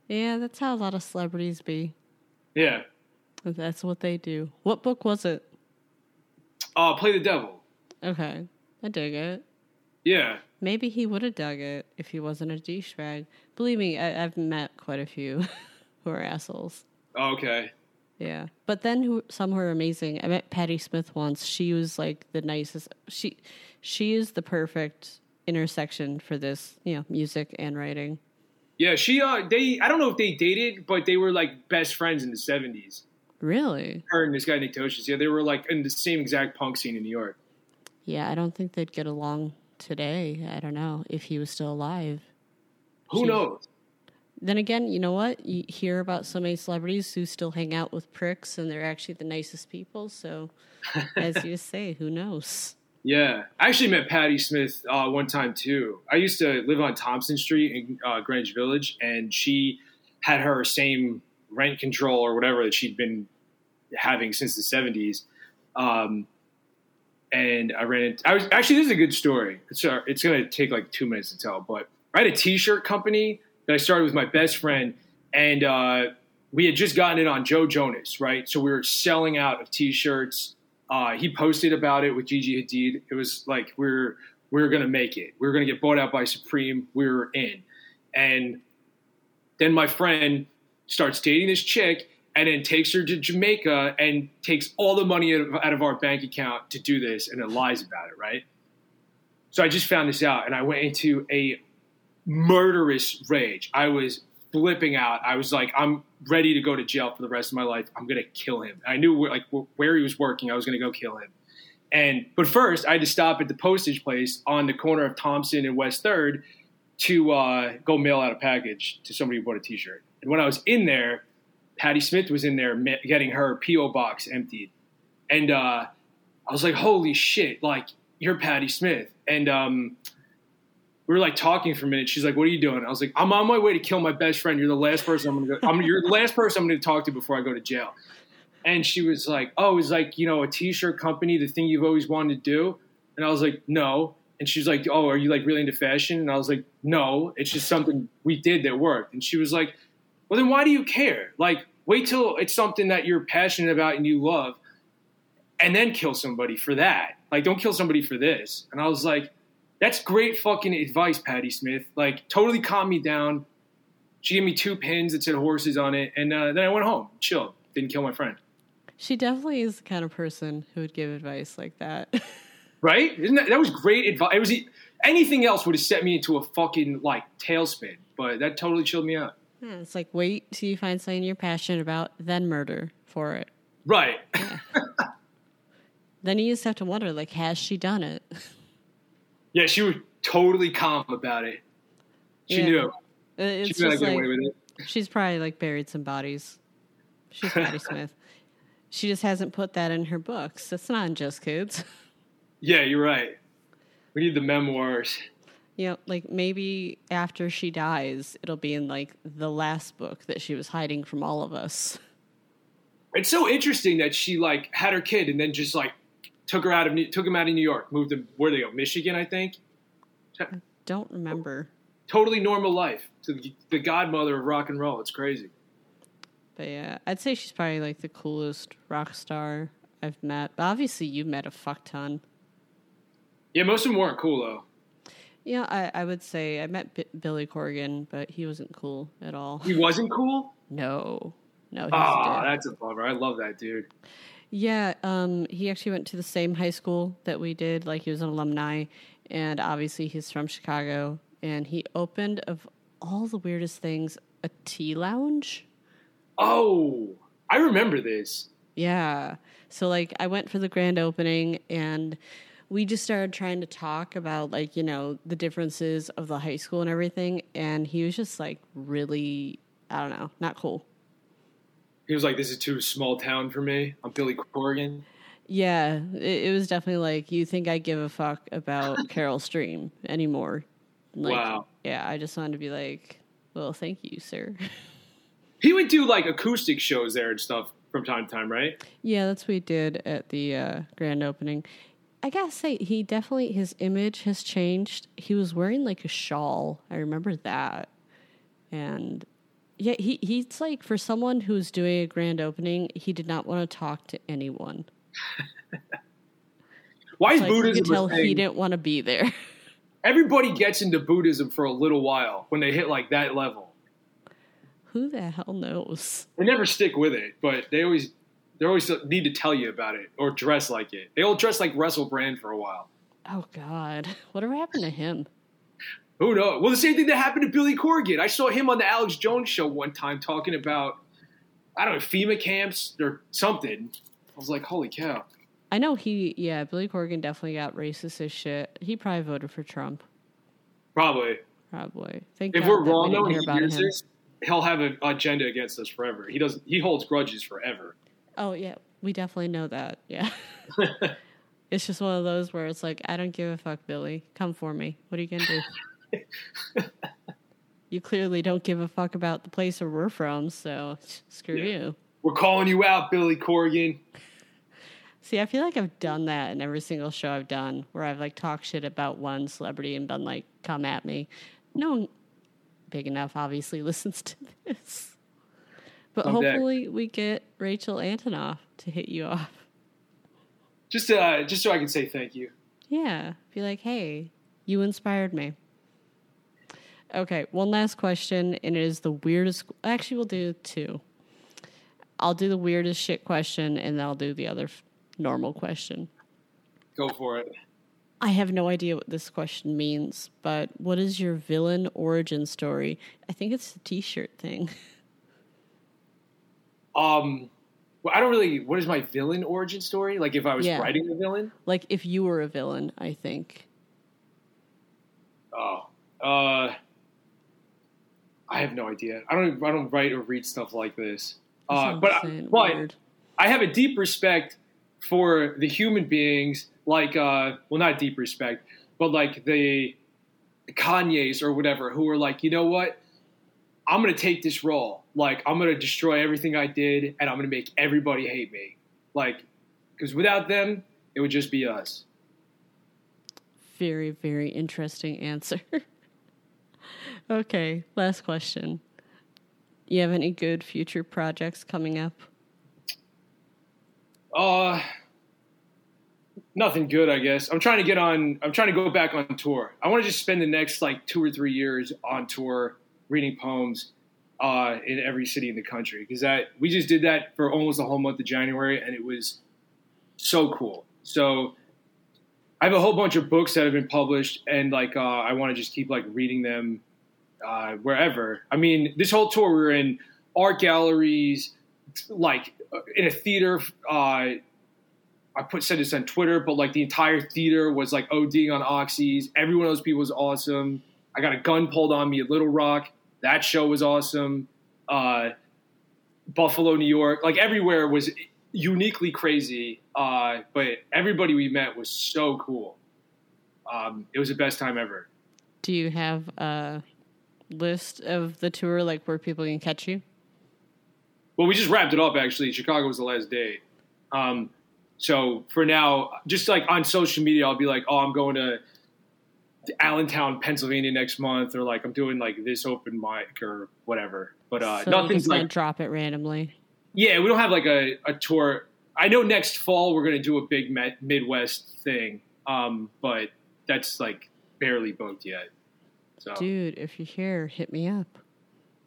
A: Yeah, that's how a lot of celebrities be.
B: Yeah.
A: That's what they do. What book was it?
B: Uh, play the devil.
A: Okay. I dig it.
B: Yeah.
A: Maybe he would have dug it if he wasn't a douchebag. Believe me, I, I've met quite a few who are assholes.
B: Okay.
A: Yeah, but then who, some who are amazing. I met Patti Smith once. She was like the nicest. She she is the perfect intersection for this, you know, music and writing.
B: Yeah. She. Uh. They. I don't know if they dated, but they were like best friends in the seventies.
A: Really?
B: Her and this guy Nick Tosches. Yeah. They were like in the same exact punk scene in New York.
A: Yeah, I don't think they'd get along today. I don't know if he was still alive.
B: Who
A: She-
B: knows?
A: then again, you know what? You hear about so many celebrities who still hang out with pricks and they're actually the nicest people. So, as you say, who knows?
B: Yeah, I actually met Patti Smith uh, one time too. I used to live on Thompson Street in uh, Greenwich Village, and she had her same rent control or whatever that she'd been having since the seventies. Um, and I ran into. I was actually this is a good story. It's uh, to take like two minutes to tell, but I had a T-shirt company that I started with my best friend, and uh, we had just gotten it on Joe Jonas, right? So we were selling out of T-shirts. Uh, he posted about it with Gigi Hadid. It was like we are we are gonna make it. We're gonna get bought out by Supreme. We're in, and then my friend starts dating this chick, and then takes her to Jamaica and takes all the money out of our bank account to do this, and then lies about it, right? So I just found this out, and I went into a murderous rage. I was flipping out. I was like, I'm ready to go to jail for the rest of my life. I'm gonna kill him. I knew like where he was working. I was gonna go kill him. And but first, I had to stop at the postage place on the corner of Thompson and West Third to uh, go mail out a package to somebody who bought a T-shirt. And when I was in there, Patti Smith was in there getting her PO box emptied, and uh, I was like, "Holy shit! Like you're Patti Smith." And um, we were like talking for a minute. She's like, "What are you doing?" I was like, "I'm on my way to kill my best friend. You're the last person I'm gonna go. I'm, you're the last person I'm gonna talk to before I go to jail." And she was like, "Oh, it's like you know a t-shirt company, the thing you've always wanted to do." And I was like, "No." And she's like, "Oh, are you like really into fashion?" And I was like, "No, it's just something we did that worked." And she was like, "Well, then why do you care? Like, wait till it's something that you're passionate about and you love, and then kill somebody for that. Like, don't kill somebody for this." And I was like that's great fucking advice, Patti Smith. Like, totally calmed me down. She gave me two pins that said horses on it, and uh, then I went home, chilled, didn't kill my friend.
A: She definitely is the kind of person who would give advice like that.
B: right? Isn't that that was great advice? It was anything else would have set me into a fucking like tailspin, but that totally chilled me out.
A: Yeah, it's like wait till you find something you're passionate about, then murder for it.
B: Right.
A: Yeah. then you just have to wonder, like, has she done it?
B: Yeah, she was totally calm about it. She yeah. knew.
A: It's she knew like, away with it. She's probably like buried some bodies. She's Patti Smith. She just hasn't put that in her books. It's not in Just Kids.
B: Yeah, you're right. We need the memoirs.
A: You know, like maybe after she dies, it'll be in like the last book that she was hiding from all of us.
B: It's so interesting that she like had her kid and then just like took her out of took him out of New York, moved to where they go, Michigan, I think.
A: I don't remember.
B: Totally normal life to the, the godmother of rock and roll. It's crazy.
A: But yeah, I'd say she's probably like the coolest rock star I've met. But obviously, you met a fuck ton.
B: Yeah, most of them weren't cool though.
A: Yeah, I, I would say I met B- Billy Corgan, but he wasn't cool at all.
B: He wasn't cool.
A: No, no.
B: Oh, that's a bummer. I love that dude.
A: Yeah, um, he actually went to the same high school that we did. Like he was an alumni, and obviously he's from Chicago. And he opened of all the weirdest things a tea lounge.
B: Oh, I remember this.
A: Yeah. So like I went for the grand opening and we just started trying to talk about like, you know, the differences of the high school and everything and he was just like really I don't know, not cool
B: he was like, "This is too small town for me." I'm Billy Corgan.
A: Yeah, it, it was definitely like, "You think I give a fuck about Carol Stream anymore?" Like, wow. Yeah, I just wanted to be like, "Well, thank you, sir."
B: He would do like acoustic shows there and stuff from time to time, right?
A: Yeah, that's what he did at the uh, grand opening. I gotta say, he definitely his image has changed. He was wearing like a shawl. I remember that, and yeah, he he's like for someone who's doing a grand opening, he did not want to talk to anyone.
B: Why is like, Buddhism?
A: You could tell he didn't want to be there.
B: Everybody gets into Buddhism for a little while when they hit like that level.
A: Who the hell knows?
B: They never stick with it, but they always they always need to tell you about it or dress like it. They all dress like Russell Brand for a while.
A: Oh God, whatever happened to him?
B: Who knows? Well, the same thing that happened to Billy Corgan. I saw him on the Alex Jones show one time talking about, I don't know, FEMA camps or something. I was like, holy cow.
A: I know he, yeah, Billy Corgan definitely got racist as shit. He probably voted for Trump.
B: Probably.
A: Probably. Thank
B: if
A: God
B: we're wrong, though, he hears this, he'll have an agenda against us forever. He doesn't. He holds grudges forever.
A: Oh yeah, we definitely know that. Yeah. it's just one of those where it's like, I don't give a fuck, Billy. Come for me. What are you gonna do? you clearly don't give a fuck about the place where we're from, so screw
B: Yeah.
A: you.
B: We're calling you out, Billy Corgan.
A: See, I feel like I've done that in every single show I've done, where I've like talked shit about one celebrity and been like, "Come at me." No one big enough, obviously, listens to this, but
B: I'm dead.
A: hopefully we get Rachel Antonoff to hit you off.
B: Just uh, just so I can say thank you.
A: Yeah, be like, "Hey, you inspired me." Okay, one last question, and it is the weirdest. Actually, we'll do two. I'll do the weirdest shit question, and then I'll do the other normal question.
B: Go for it.
A: I have no idea what this question means, but what is your villain origin story? I think it's the T-shirt thing.
B: Um, well, I don't really. What is my villain origin story? Like if I was
A: Yeah.
B: writing a villain.
A: like if you were a villain, I think.
B: Oh, uh, I have no idea. I don't. I don't write or read stuff like this. Uh, but
A: I'm
B: but. I have a deep respect for the human beings, like uh, well, not deep respect, but like the Kanyes or whatever, who are like, you know what? I'm gonna take this role. Like, I'm gonna destroy everything I did, and I'm gonna make everybody hate me. Like, because without them, it would just be us.
A: Very, very interesting answer. okay, last question. You have any good future projects coming up?
B: Uh, nothing good, I guess. I'm trying to get on. I'm trying to go back on tour. I want to just spend the next like two or three years on tour, reading poems, uh, in every city in the country. Because that we just did that for almost the whole month of January, and it was so cool. So I have a whole bunch of books that have been published, and like uh, I want to just keep like reading them uh, wherever. I mean, this whole tour we were in art galleries, like uh, in a theater. Uh, I put said this on Twitter, but like the entire theater was like ODing on oxys. Every one of those people was awesome. I got a gun pulled on me at Little Rock. That show was awesome. Uh, Buffalo, New York, like everywhere was uniquely crazy. Uh, but everybody we met was so cool. Um, it was the best time ever.
A: Do you have a list of the tour, like where people can catch you?
B: Well, we just wrapped it up actually. Chicago was the last day. Um, so for now, just like on social media, I'll be like, oh, I'm going to Allentown, Pennsylvania next month, or like I'm doing like this open mic or whatever. But uh,
A: so
B: nothing's like,
A: drop it randomly.
B: yeah, we don't have like a, a tour. I know next fall we're going to do a big Met- Midwest thing, um, but that's like barely booked yet. So
A: Dude, if you're here, hit me up.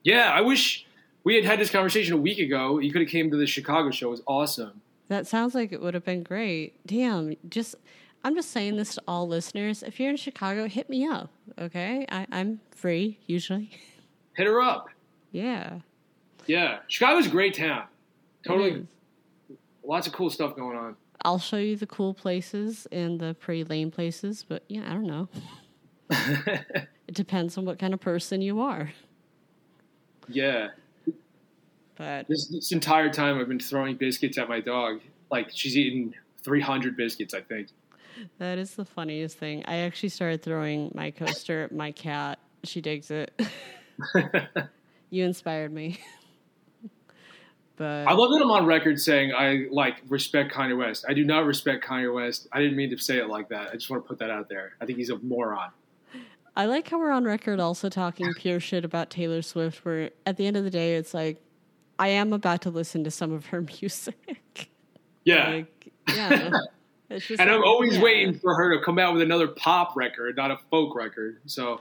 B: yeah, I wish we had had this conversation a week ago. You could have came to the Chicago show. It was awesome.
A: That sounds like it would have been great. Damn, just I'm just saying this to all listeners. If you're in Chicago, hit me up. Okay, I, I'm free usually.
B: Hit her up.
A: yeah,
B: Yeah, Chicago's a great town. Totally, lots of cool stuff going on.
A: I'll show you the cool places and the pretty lame places, but yeah, I don't know. It depends on what kind of person you are.
B: yeah,
A: But
B: this, this entire time I've been throwing biscuits at my dog. Like she's eaten 300 biscuits, I think.
A: That is the funniest thing. I actually started throwing my coaster at my cat. She digs it. you inspired me. but
B: I love that I'm on record saying I like respect Kanye West. I do not respect Kanye West. I didn't mean to say it like that. I just want to put that out there. I think he's a moron.
A: I like how we're on record also talking pure shit about Taylor Swift, where at the end of the day, it's like, I am about to listen to some of her music.
B: Yeah.
A: like, yeah.
B: And I'm always
A: yeah.
B: waiting for her to come out with another pop record, not a folk record. So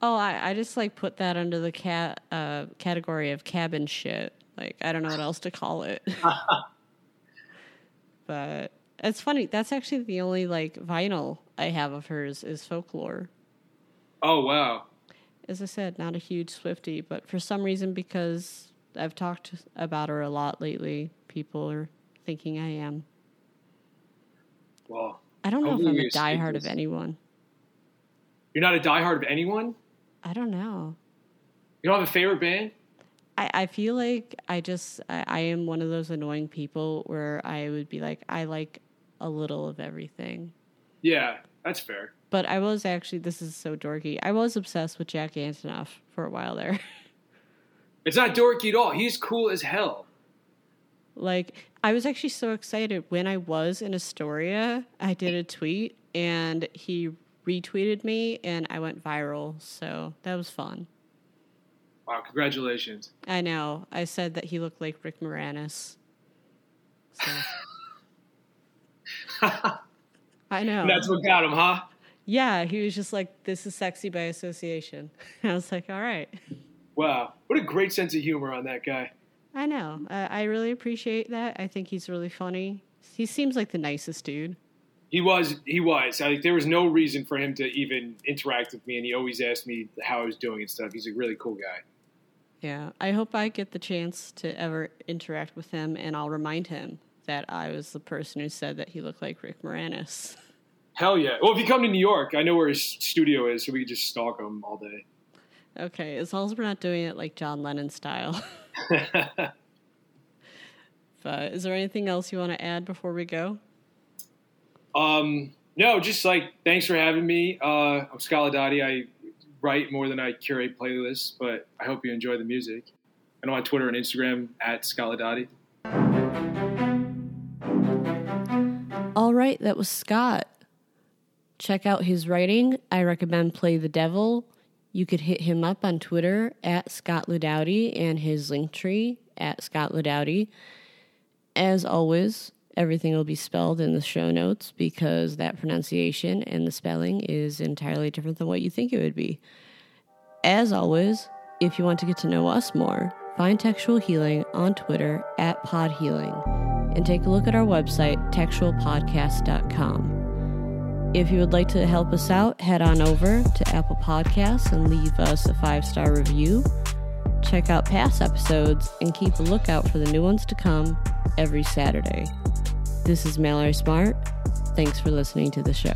A: Oh, I, I just like put that under the cat uh, category of cabin shit. Like, I don't know what else to call it. but it's funny. That's actually the only like vinyl I have of hers is folklore.
B: Oh wow.
A: as I said, not a huge Swifty, but for some reason, because I've talked about her a lot lately, people are thinking I am.
B: Well,
A: I don't know if I'm a diehard of anyone.
B: you're not a diehard of anyone?
A: I don't know.
B: You don't have a favorite band?
A: I, I feel like I just I, I am one of those annoying people where I would be like I like a little of everything.
B: Yeah, that's fair.
A: But I was actually this is so dorky. I was obsessed with Jack Antonoff for a while there.
B: It's not dorky at all. He's cool as hell.
A: Like I was actually so excited when I was in Astoria. I did a tweet and he retweeted me and I went viral. So that was fun.
B: Wow, congratulations.
A: I know. I said that he looked like Rick Moranis. So. I know.
B: That's what got him, huh?
A: Yeah, he was just like, "This is sexy by association." I was like, "All right."
B: Wow, what a great sense of humor on that guy.
A: I know. Uh, I really appreciate that. I think he's really funny. He seems like the nicest dude.
B: He was. He was. Like there was no reason for him to even interact with me, and he always asked me how I was doing and stuff. He's a really cool guy.
A: Yeah, I hope I get the chance to ever interact with him, and I'll remind him that I was the person who said that he looked like Rick Moranis.
B: Hell yeah! Well, if you come to New York, I know where his studio is, so we can just stalk him all day.
A: Okay, as long as we're not doing it like John Lennon style. but is there anything else you want to add before we go?
B: Um, no, just like thanks for having me. Uh, I'm Scott Laudati. I write more than I curate playlists, but I hope you enjoy the music. And I'm on Twitter and Instagram at Scott Laudati.
A: All right, that was Scott. Check out his writing. I recommend Play the Devil. You could hit him up on Twitter at Scott Laudati and his link tree at Scott Laudati. As always, everything will be spelled in the show notes because that pronunciation and the spelling is entirely different than what you think it would be. As always, if you want to get to know us more, find Textual Healing on Twitter at Pod Healing and take a look at our website, textualpodcast.com. If you would like to help us out, head on over to Apple Podcasts and leave us a five star review. Check out past episodes and keep a lookout for the new ones to come every Saturday. This is Mallory Smart. Thanks for listening to the show.